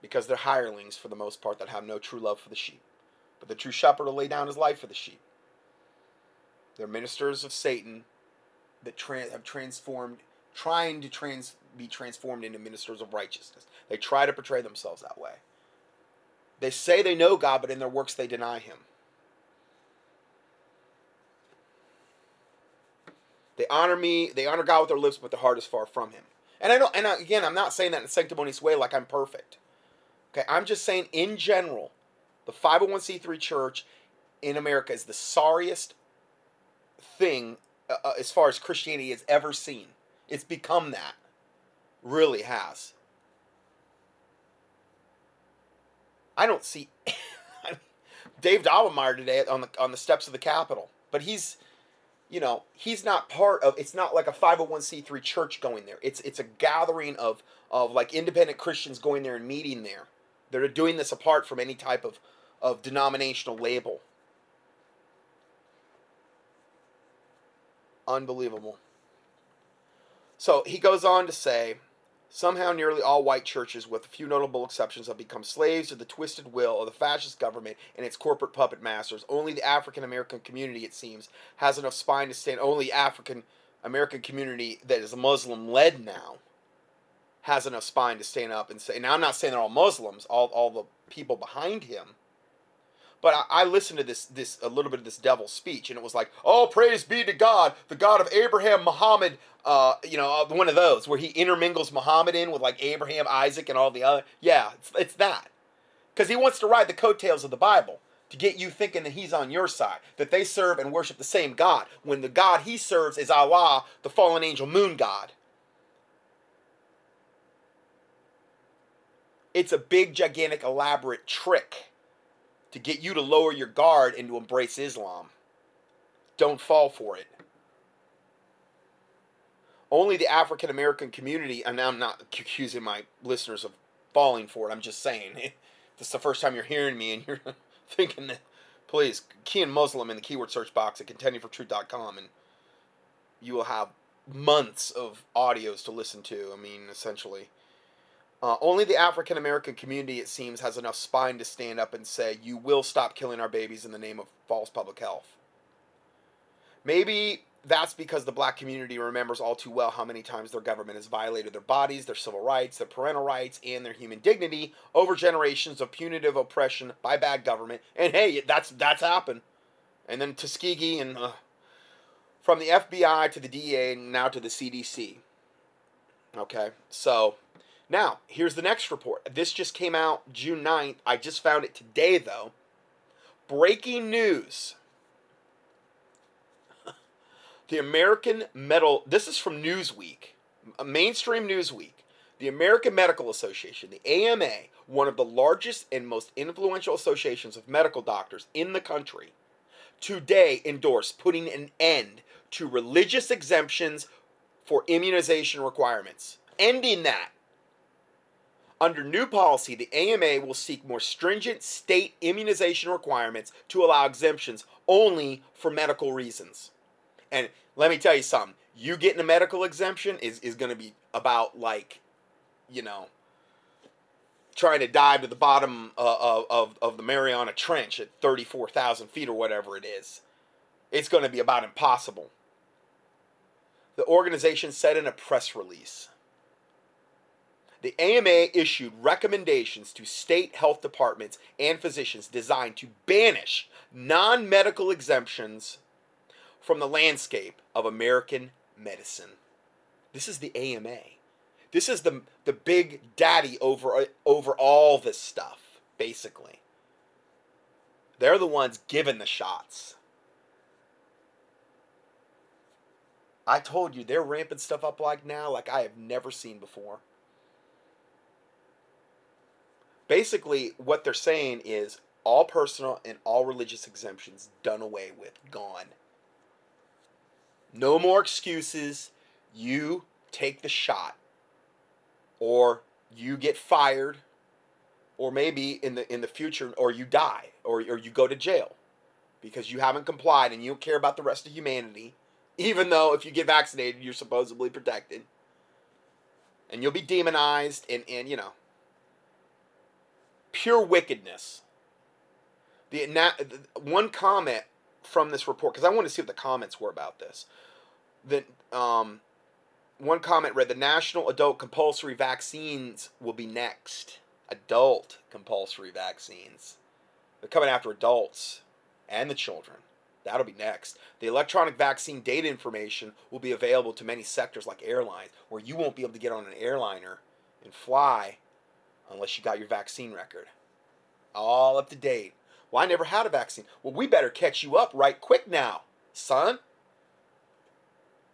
because they're hirelings for the most part that have no true love for the sheep. But the true shepherd will lay down his life for the sheep. They're ministers of Satan that have transformed, trying to trans- be transformed into ministers of righteousness. They try to portray themselves that way. They say they know God, but in their works they deny Him. They honor me, they honor God with their lips, but their heart is far from Him. And I know, and again, I'm not saying that in a sanctimonious way like I'm perfect. Okay, I'm just saying in general, the 501c3 church in America is the sorriest thing uh, uh, as far as Christianity has ever seen. It's become that. Really has. I don't see Dave Daubenmire today on the on the steps of the Capitol, but he's you know, he's not part of it's not like a 501c3 church going there. It's it's a gathering of of like independent Christians going there and meeting there. They're doing this apart from any type of, of denominational label. Unbelievable. So he goes on to say somehow nearly all white churches, with a few notable exceptions, have become slaves to the twisted will of the fascist government and its corporate puppet masters. Only the African American community, it seems, has enough spine to stand. Only African American community that is Muslim led now has enough spine to stand up and say. Now, I'm not saying they're all Muslims, all, all the people behind him. But I, I listened to this this a little bit of this devil's speech, and it was like, "Oh, praise be to God, the God of Abraham, Muhammad, uh, you know, uh, one of those where he intermingles Muhammad in with like Abraham, Isaac, and all the other. Yeah, it's, it's that, because he wants to ride the coattails of the Bible to get you thinking that he's on your side, that they serve and worship the same God, when the God he serves is Allah, the fallen angel moon god. It's a big, gigantic, elaborate trick to get you to lower your guard and to embrace Islam. Don't fall for it. Only the African American community, and I'm not accusing my listeners of falling for it, I'm just saying, this is the first time you're hearing me and you're thinking that, please, key in Muslim in the keyword search box at contendingfortruth.com and you will have months of audios to listen to. I mean, essentially. Uh, only the African American community, it seems, has enough spine to stand up and say, you will stop killing our babies in the name of false public health. Maybe that's because the black community remembers all too well how many times their government has violated their bodies, their civil rights, their parental rights, and their human dignity over generations of punitive oppression by bad government. And hey, that's that's happened. And then Tuskegee and uh, from the FBI to the DEA and now to the CDC. Okay, so now, here's the next report. This just came out June 9th. I just found it today, though. Breaking news. the American Medical, this is from Newsweek, mainstream Newsweek. The American Medical Association, the AMA, one of the largest and most influential associations of medical doctors in the country, today endorsed putting an end to religious exemptions for immunization requirements. Ending that. Under new policy, the AMA will seek more stringent state immunization requirements to allow exemptions only for medical reasons. And let me tell you something you getting a medical exemption is, is going to be about like, you know, trying to dive to the bottom uh, of, of, of the Mariana Trench at 34,000 feet or whatever it is. It's going to be about impossible. The organization said in a press release the AMA issued recommendations to state health departments and physicians designed to banish non medical exemptions from the landscape of American medicine. This is the AMA. This is the the big daddy over over all this stuff, basically. They're the ones giving the shots. I told you they're ramping stuff up like now like I have never seen before. Basically, what they're saying is all personal and all religious exemptions done away with, gone. No more excuses. You take the shot or you get fired or maybe in the in the future or you die or, or you go to jail because you haven't complied and you don't care about the rest of humanity even though if you get vaccinated you're supposedly protected and you'll be demonized and, and you know pure wickedness the one comment from this report because i want to see what the comments were about this that um, one comment read the national adult compulsory vaccines will be next. Adult compulsory vaccines. They're coming after adults and the children. That'll be next. The electronic vaccine data information will be available to many sectors like airlines, where you won't be able to get on an airliner and fly unless you got your vaccine record. All up to date. Well, I never had a vaccine. Well, we better catch you up right quick now, son.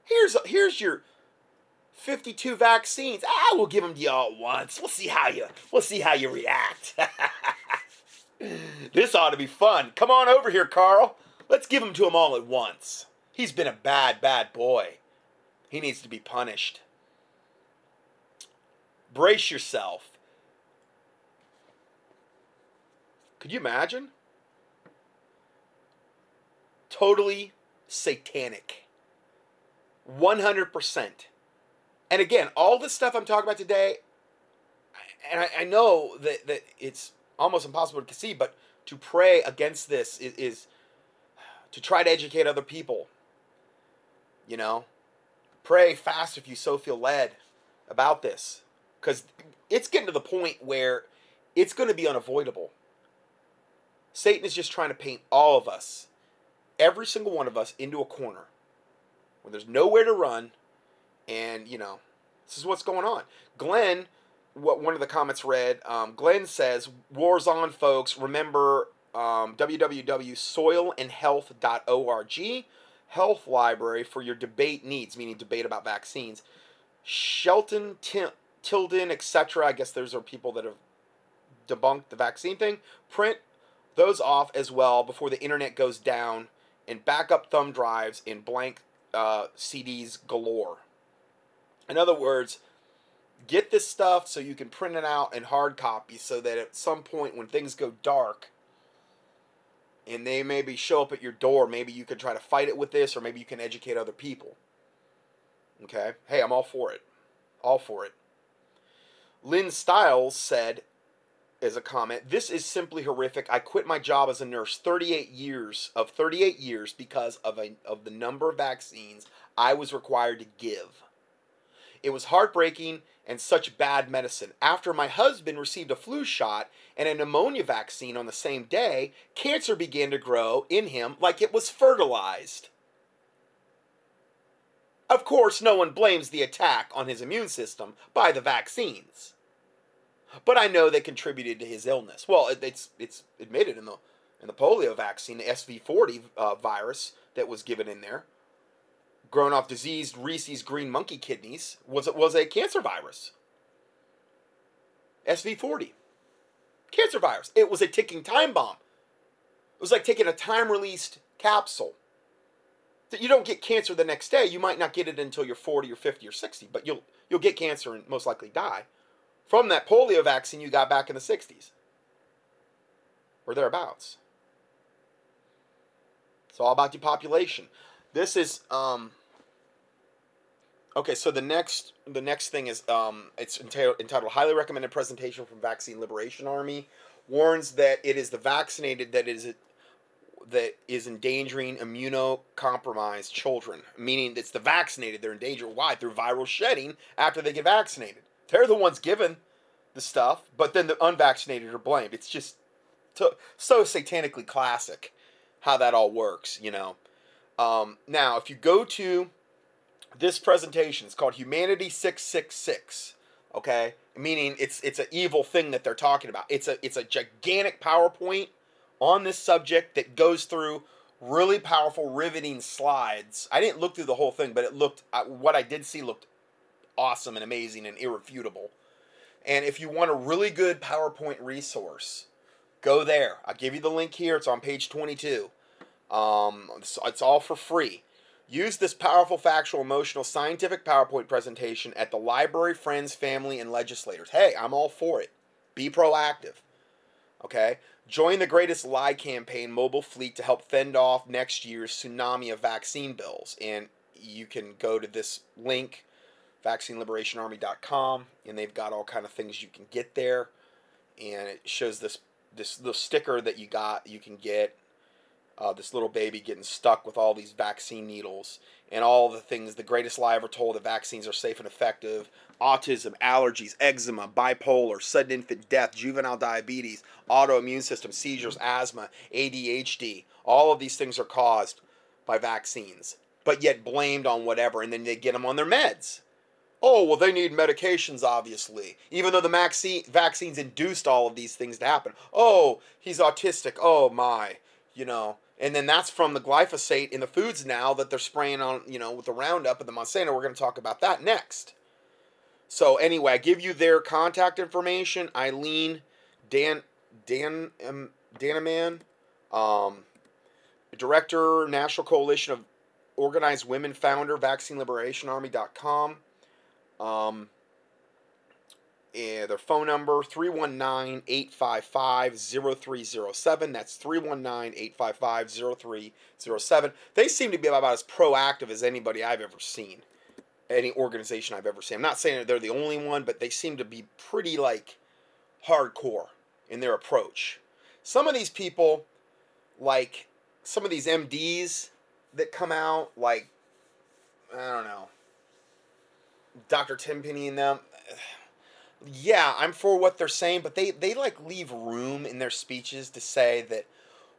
Here's here's your 52 vaccines. Ah, we'll give them to you all at once. We'll see how you we'll see how you react. this ought to be fun. Come on over here, Carl. Let's give them to him all at once. He's been a bad, bad boy. He needs to be punished. Brace yourself. Could you imagine? Totally satanic. 100%. And again, all the stuff I'm talking about today, and I, I know that, that it's almost impossible to see, but to pray against this is, is to try to educate other people. You know, pray fast if you so feel led about this. Because it's getting to the point where it's going to be unavoidable. Satan is just trying to paint all of us, every single one of us, into a corner when there's nowhere to run and you know, this is what's going on. Glenn, what one of the comments read, um, Glenn says, "Wars on, folks. Remember um, www.soilandhealth.org, health library for your debate needs, meaning debate about vaccines. Shelton, Tilden, etc. I guess those are people that have debunked the vaccine thing. Print those off as well before the internet goes down, and backup thumb drives in blank uh, CDs galore." In other words, get this stuff so you can print it out in hard copy so that at some point when things go dark and they maybe show up at your door, maybe you can try to fight it with this or maybe you can educate other people. Okay? Hey, I'm all for it. All for it. Lynn Stiles said, as a comment, this is simply horrific. I quit my job as a nurse 38 years of 38 years because of a of the number of vaccines I was required to give. It was heartbreaking and such bad medicine. After my husband received a flu shot and a pneumonia vaccine on the same day, cancer began to grow in him like it was fertilized. Of course, no one blames the attack on his immune system by the vaccines. But I know they contributed to his illness. Well, it's it's admitted in the in the polio vaccine, the SV40 uh, virus that was given in there grown off diseased Rhesus green monkey kidneys was was a cancer virus. SV40. Cancer virus. It was a ticking time bomb. It was like taking a time released capsule. That you don't get cancer the next day. You might not get it until you're 40 or 50 or 60, but you'll you'll get cancer and most likely die from that polio vaccine you got back in the 60s or thereabouts. It's all about depopulation. This is um, Okay, so the next the next thing is um, it's entitled, entitled "Highly Recommended Presentation from Vaccine Liberation Army." Warns that it is the vaccinated that is that is endangering immunocompromised children. Meaning, it's the vaccinated they're in danger. Why? Through viral shedding after they get vaccinated. They're the ones given the stuff, but then the unvaccinated are blamed. It's just so, so satanically classic how that all works, you know. Um, now, if you go to this presentation, it's called Humanity 666, okay? Meaning it's it's an evil thing that they're talking about. It's a it's a gigantic PowerPoint on this subject that goes through really powerful riveting slides. I didn't look through the whole thing, but it looked what I did see looked awesome and amazing and irrefutable. And if you want a really good PowerPoint resource, go there. I'll give you the link here. It's on page 22. Um, it's, it's all for free. Use this powerful, factual, emotional, scientific PowerPoint presentation at the library, friends, family, and legislators. Hey, I'm all for it. Be proactive. Okay? Join the greatest lie campaign mobile fleet to help fend off next year's tsunami of vaccine bills. And you can go to this link, vaccineliberationarmy.com, and they've got all kind of things you can get there. And it shows this this the sticker that you got you can get uh, this little baby getting stuck with all these vaccine needles and all the things the greatest lie ever told that vaccines are safe and effective. Autism allergies eczema bipolar sudden infant death juvenile diabetes autoimmune system seizures asthma adhd all of these things are caused by vaccines but yet blamed on whatever and then they get them on their meds oh, well, they need medications, obviously, even though the vaccine, vaccines induced all of these things to happen. Oh, he's autistic. Oh, my. You know, and then that's from the glyphosate in the foods now that they're spraying on, you know, with the Roundup and the Monsanto. We're going to talk about that next. So, anyway, I give you their contact information Eileen Dan, Dan, um, Dannemann, um, Director, National Coalition of Organized Women founder, VaccineLiberationArmy.com. Um, their phone number 319-855-0307 that's 319-855-0307 they seem to be about as proactive as anybody i've ever seen. Any organization i've ever seen. I'm not saying that they're the only one but they seem to be pretty like hardcore in their approach. Some of these people like some of these mds that come out like i don't know Dr. Tenpenny and them. Yeah, I'm for what they're saying, but they, they like leave room in their speeches to say that,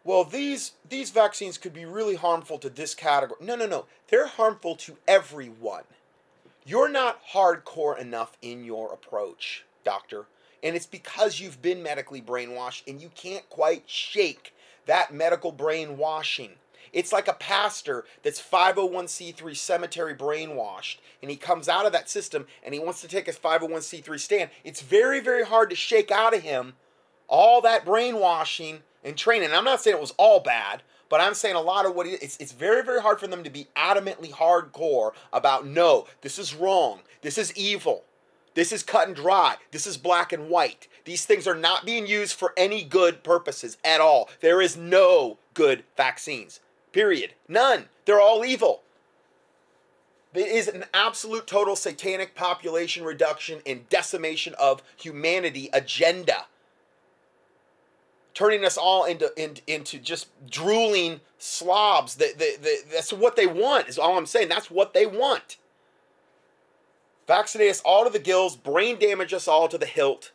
well, these these vaccines could be really harmful to this category. No, no, no. They're harmful to everyone. You're not hardcore enough in your approach, doctor. And it's because you've been medically brainwashed and you can't quite shake that medical brainwashing. It's like a pastor that's 501c3 cemetery brainwashed, and he comes out of that system and he wants to take his 501c3 stand. It's very, very hard to shake out of him all that brainwashing and training. And I'm not saying it was all bad, but I'm saying a lot of what he, it's, it's very, very hard for them to be adamantly hardcore about no, this is wrong, this is evil. This is cut and dry. This is black and white. These things are not being used for any good purposes at all. There is no good vaccines. Period. None. They're all evil. It is an absolute total satanic population reduction and decimation of humanity agenda. Turning us all into, into, into just drooling slobs. That, that, that, that's what they want, is all I'm saying. That's what they want. Vaccinate us all to the gills, brain damage us all to the hilt.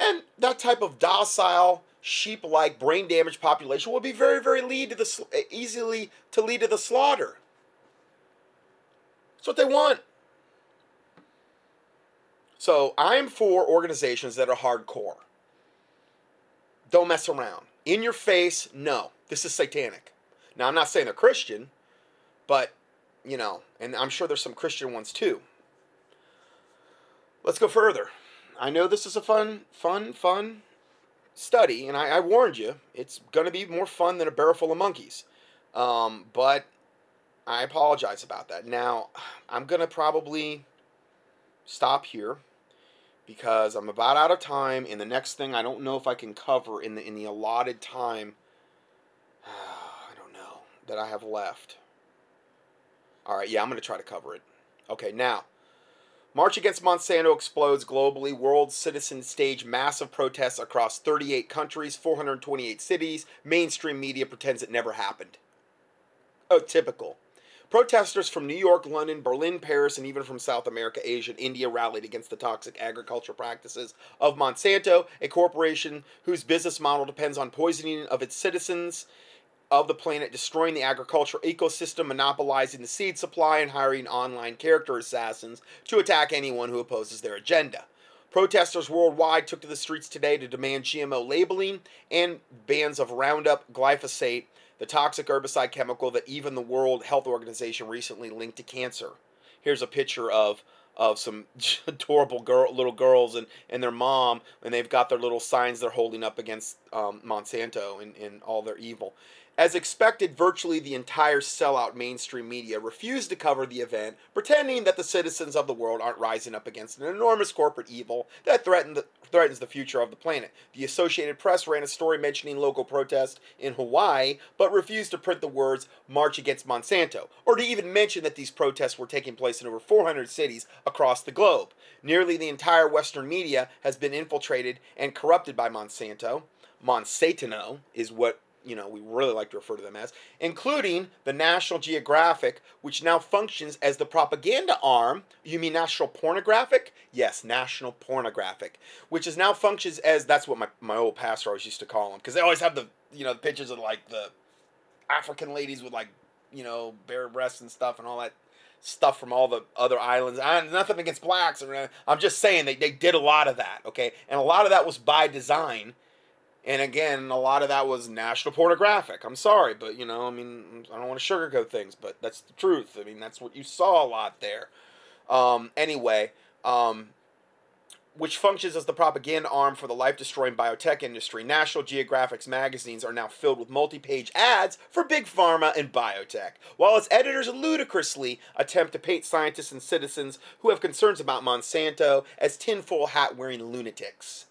And that type of docile, sheep-like brain damaged population will be very, very lead to the eh, easily to lead to the slaughter. That's what they want. So I'm for organizations that are hardcore. Don't mess around. In your face, no. This is satanic. Now I'm not saying they're Christian, but you know, and I'm sure there's some Christian ones too. Let's go further. I know this is a fun, fun, fun study, and I, I warned you, it's going to be more fun than a barrel full of monkeys. Um, but I apologize about that. Now, I'm going to probably stop here because I'm about out of time, and the next thing I don't know if I can cover in the in the allotted time. I don't know that I have left. All right, yeah, I'm going to try to cover it. Okay, now March Against Monsanto explodes globally. World citizens stage massive protests across 38 countries, 428 cities. Mainstream media pretends it never happened. Oh, typical. Protesters from New York, London, Berlin, Paris, and even from South America, Asia, and India rallied against the toxic agricultural practices of Monsanto, a corporation whose business model depends on poisoning of its citizens of the planet, destroying the agricultural ecosystem, monopolizing the seed supply, and hiring online character assassins to attack anyone who opposes their agenda. Protesters worldwide took to the streets today to demand GMO labeling and bans of Roundup, glyphosate, the toxic herbicide chemical that even the World Health Organization recently linked to cancer. Here's a picture of of some adorable girl, little girls and, and their mom, and they've got their little signs they're holding up against um, Monsanto and, and all their evil. As expected, virtually the entire sellout mainstream media refused to cover the event, pretending that the citizens of the world aren't rising up against an enormous corporate evil that the, threatens the future of the planet. The Associated Press ran a story mentioning local protests in Hawaii, but refused to print the words March Against Monsanto, or to even mention that these protests were taking place in over 400 cities across the globe. Nearly the entire Western media has been infiltrated and corrupted by Monsanto. Monsanto is what you know, we really like to refer to them as, including the National Geographic, which now functions as the propaganda arm. You mean National Pornographic? Yes, National Pornographic, which is now functions as that's what my, my old pastor always used to call them because they always have the you know the pictures of like the African ladies with like you know bare breasts and stuff and all that stuff from all the other islands. I nothing against blacks. or I'm just saying they, they did a lot of that, okay? And a lot of that was by design and again, a lot of that was national pornographic. I'm sorry, but you know, I mean, I don't want to sugarcoat things, but that's the truth. I mean, that's what you saw a lot there. Um, anyway, um, which functions as the propaganda arm for the life destroying biotech industry. National Geographic's magazines are now filled with multi page ads for big pharma and biotech, while its editors ludicrously attempt to paint scientists and citizens who have concerns about Monsanto as tinfoil hat wearing lunatics.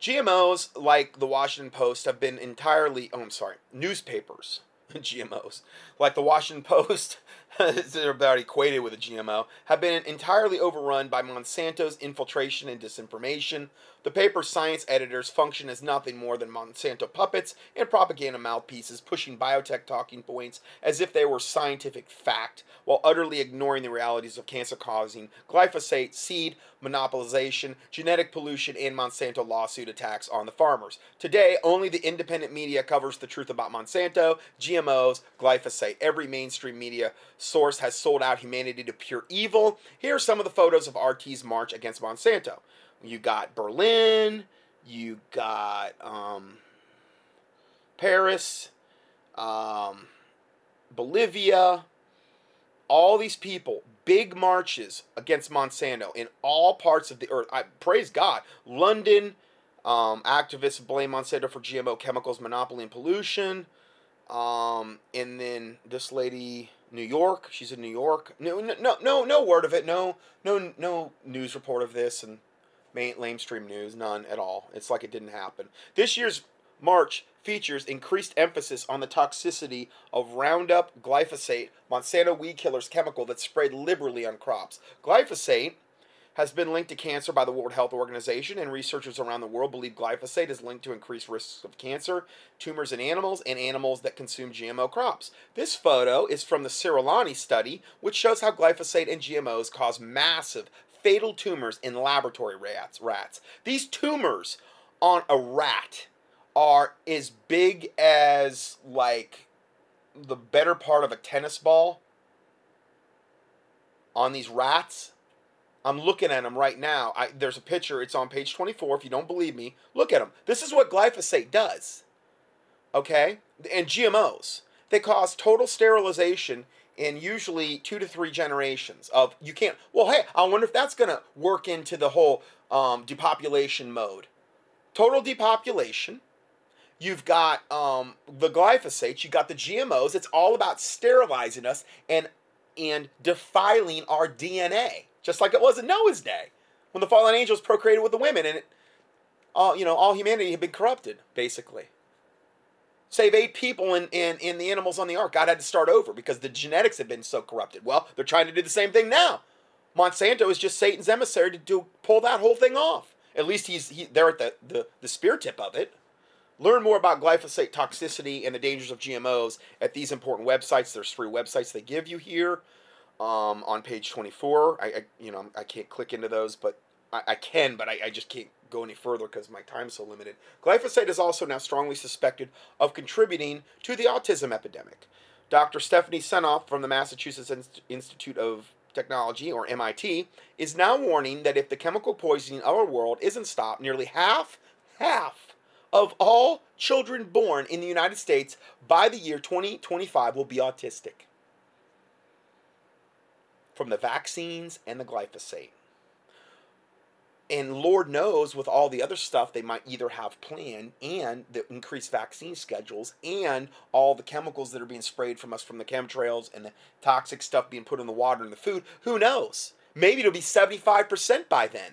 GMOs, like the Washington Post, have been entirely, oh, I'm sorry, newspapers, GMOs, like the Washington Post, they're about equated with a GMO, have been entirely overrun by Monsanto's infiltration and disinformation. The paper's science editors function as nothing more than Monsanto puppets and propaganda mouthpieces pushing biotech talking points as if they were scientific fact, while utterly ignoring the realities of cancer causing glyphosate, seed monopolization, genetic pollution, and Monsanto lawsuit attacks on the farmers. Today, only the independent media covers the truth about Monsanto, GMOs, glyphosate. Every mainstream media source has sold out humanity to pure evil. Here are some of the photos of RT's march against Monsanto. You got Berlin, you got um, Paris, um, Bolivia, all these people, big marches against Monsanto in all parts of the earth. I praise God. London, um, activists blame Monsanto for GMO chemicals, monopoly, and pollution. Um, and then this lady, New York, she's in New York. No, no, no, no word of it. No, no, no news report of this, and main mainstream news, none at all. It's like it didn't happen. This year's March features increased emphasis on the toxicity of Roundup glyphosate, Monsanto weed killer's chemical that's sprayed liberally on crops. Glyphosate has been linked to cancer by the World Health Organization, and researchers around the world believe glyphosate is linked to increased risks of cancer, tumors in animals, and animals that consume GMO crops. This photo is from the Séralini study, which shows how glyphosate and GMOs cause massive fatal tumors in laboratory rats. Rats. These tumors on a rat are as big as like the better part of a tennis ball on these rats. I'm looking at them right now. I, there's a picture. It's on page 24. If you don't believe me, look at them. This is what glyphosate does. Okay? And GMOs. They cause total sterilization in usually two to three generations of you can't well hey i wonder if that's going to work into the whole um, depopulation mode total depopulation you've got um, the glyphosate you've got the gmos it's all about sterilizing us and and defiling our dna just like it was in noah's day when the fallen angels procreated with the women and it, all you know all humanity had been corrupted basically save eight people and, and the animals on the ark. God had to start over because the genetics had been so corrupted. Well, they're trying to do the same thing now. Monsanto is just Satan's emissary to do pull that whole thing off. At least he's he, at the, the, the spear tip of it. Learn more about glyphosate toxicity and the dangers of GMOs at these important websites. There's three websites they give you here um, on page 24. I, I, you know I can't click into those, but I, I can, but I, I just can't go any further because my time's so limited. Glyphosate is also now strongly suspected of contributing to the autism epidemic. Dr. Stephanie Seneff from the Massachusetts Institute of Technology, or MIT, is now warning that if the chemical poisoning of our world isn't stopped, nearly half, half of all children born in the United States by the year 2025 will be autistic. From the vaccines and the glyphosate and Lord knows with all the other stuff they might either have planned and the increased vaccine schedules and all the chemicals that are being sprayed from us from the chemtrails and the toxic stuff being put in the water and the food. Who knows? Maybe it'll be 75% by then.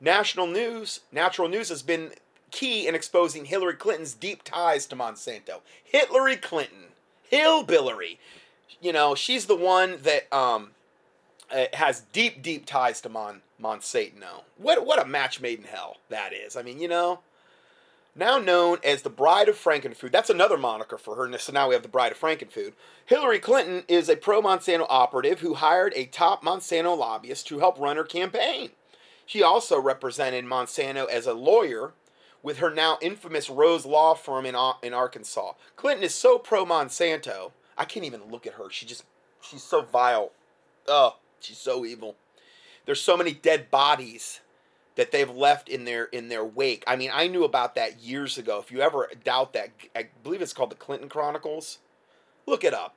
National news, natural news has been key in exposing Hillary Clinton's deep ties to Monsanto. Hillary Clinton, hillbilly. You know, she's the one that um, uh, has deep, deep ties to Mon Monsanto. What what a match made in hell that is. I mean, you know, now known as the Bride of Frankenfood. That's another moniker for her. So now we have the Bride of Frankenfood. Hillary Clinton is a pro Monsanto operative who hired a top Monsanto lobbyist to help run her campaign. She also represented Monsanto as a lawyer with her now infamous Rose Law Firm in, in Arkansas. Clinton is so pro Monsanto. I can't even look at her. She just, she's so vile. Oh, She's so evil. There's so many dead bodies that they've left in their in their wake. I mean, I knew about that years ago. If you ever doubt that, I believe it's called the Clinton Chronicles. Look it up.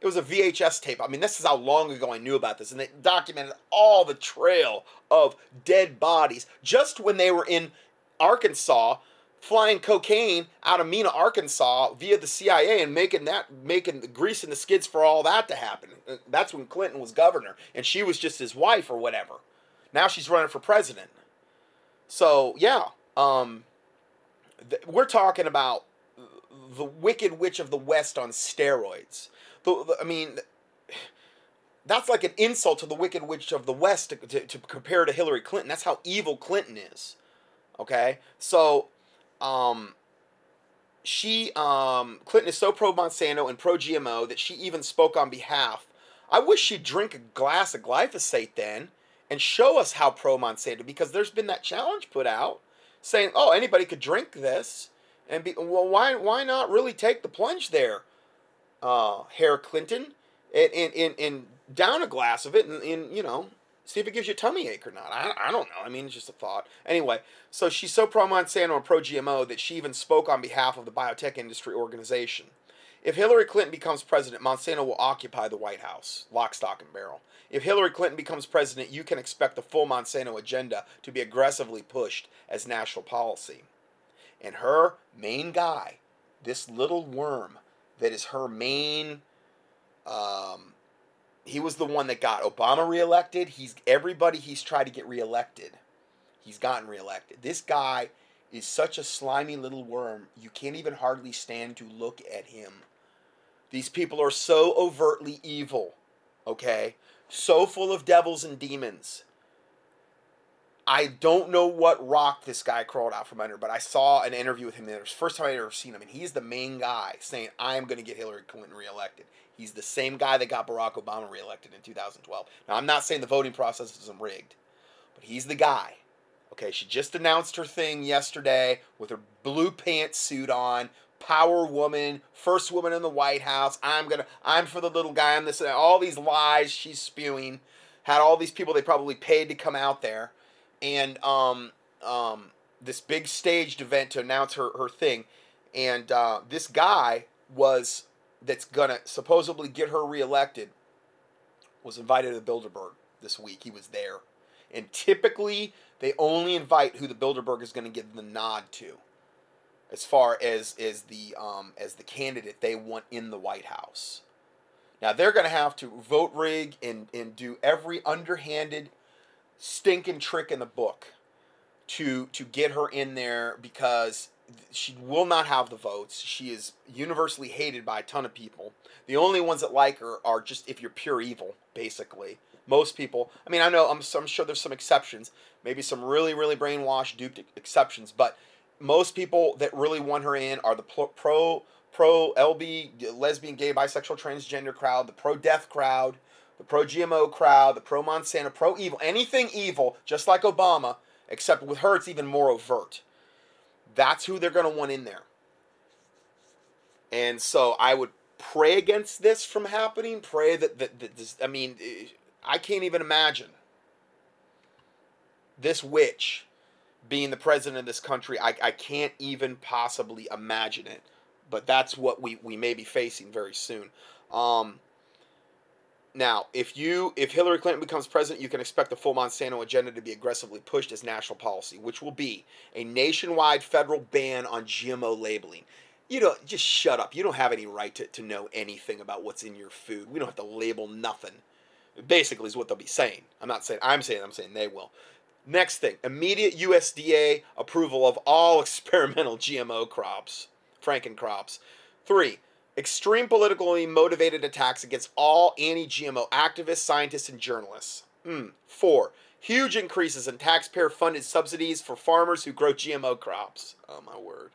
It was a VHS tape. I mean, this is how long ago I knew about this, and they documented all the trail of dead bodies just when they were in Arkansas flying cocaine out of Mena, Arkansas via the CIA and making that making the greasing the skids for all that to happen. Uh, that's when Clinton was governor and she was just his wife or whatever. Now she's running for president. So, yeah, um th- we're talking about the wicked witch of the west on steroids. The, the, I mean that's like an insult to the wicked witch of the west to, to, to compare to Hillary Clinton. That's how evil Clinton is. Okay? So, um, she um, Clinton is so pro Monsanto and pro GMO that she even spoke on behalf. I wish she'd drink a glass of glyphosate then and show us how pro Monsanto because there's been that challenge put out saying, "Oh, anybody could drink this." And be well, why why not really take the plunge there, uh, Harry Clinton, and, and, and, and down a glass of it and, and you know See if it gives you a tummy ache or not. I, I don't know. I mean, it's just a thought. Anyway, so she's so pro Monsanto and pro GMO that she even spoke on behalf of the biotech industry organization. If Hillary Clinton becomes president, Monsanto will occupy the White House, lock, stock, and barrel. If Hillary Clinton becomes president, you can expect the full Monsanto agenda to be aggressively pushed as national policy. And her main guy, this little worm that is her main um, he was the one that got Obama reelected. He's everybody he's tried to get reelected. He's gotten reelected. This guy is such a slimy little worm. You can't even hardly stand to look at him. These people are so overtly evil, okay? So full of devils and demons. I don't know what rock this guy crawled out from under, but I saw an interview with him. It was the first time I'd ever seen him, and he's the main guy saying, I am going to get Hillary Clinton reelected. He's the same guy that got Barack Obama reelected in 2012. Now, I'm not saying the voting process isn't rigged, but he's the guy. Okay, she just announced her thing yesterday with her blue pantsuit on, power woman, first woman in the White House. I'm gonna, I'm for the little guy. I'm this, all these lies she's spewing. Had all these people they probably paid to come out there, and um, um, this big staged event to announce her her thing, and uh, this guy was that's gonna supposedly get her reelected was invited to Bilderberg this week. He was there, and typically they only invite who the Bilderberg is going to give the nod to, as far as as the um, as the candidate they want in the White House. Now they're going to have to vote rig and and do every underhanded, stinking trick in the book to to get her in there because she will not have the votes. She is universally hated by a ton of people. The only ones that like her are just if you're pure evil, basically. Most people. I mean, I know. I'm, I'm sure there's some exceptions. Maybe some really, really brainwashed, duped exceptions. But most people that really want her in are the pro pro LB lesbian, gay, bisexual, transgender crowd, the pro death crowd, the pro GMO crowd, the pro Monsanto, pro evil, anything evil, just like Obama. Except with her, it's even more overt. That's who they're going to want in there. And so I would pray against this from happening. Pray that, that, that this, I mean, I can't even imagine this witch being the president of this country. I, I can't even possibly imagine it. But that's what we, we may be facing very soon. Um, now, if you if Hillary Clinton becomes president, you can expect the full Monsanto agenda to be aggressively pushed as national policy, which will be a nationwide federal ban on GMO labeling. You don't just shut up. You don't have any right to, to know anything about what's in your food. We don't have to label nothing. Basically, is what they'll be saying. I'm not saying I'm saying I'm saying they will. Next thing, immediate USDA approval of all experimental GMO crops, Franken crops. Three, extreme politically motivated attacks against all anti GMO activists, scientists, and journalists. Mm. Four, huge increases in taxpayer funded subsidies for farmers who grow GMO crops. Oh, my word.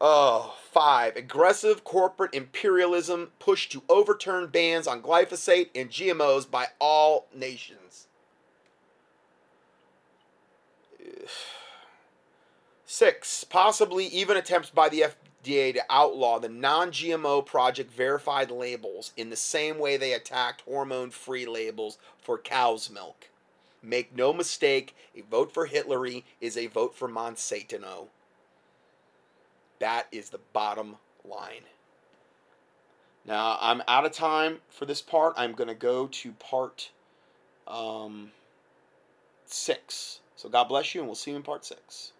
Oh, five, aggressive corporate imperialism push to overturn bans on glyphosate and GMOs by all nations. Six, possibly even attempts by the FDA to outlaw the non GMO project verified labels in the same way they attacked hormone free labels for cow's milk. Make no mistake, a vote for Hillary is a vote for Monsanto. That is the bottom line. Now, I'm out of time for this part. I'm going to go to part um, six. So, God bless you, and we'll see you in part six.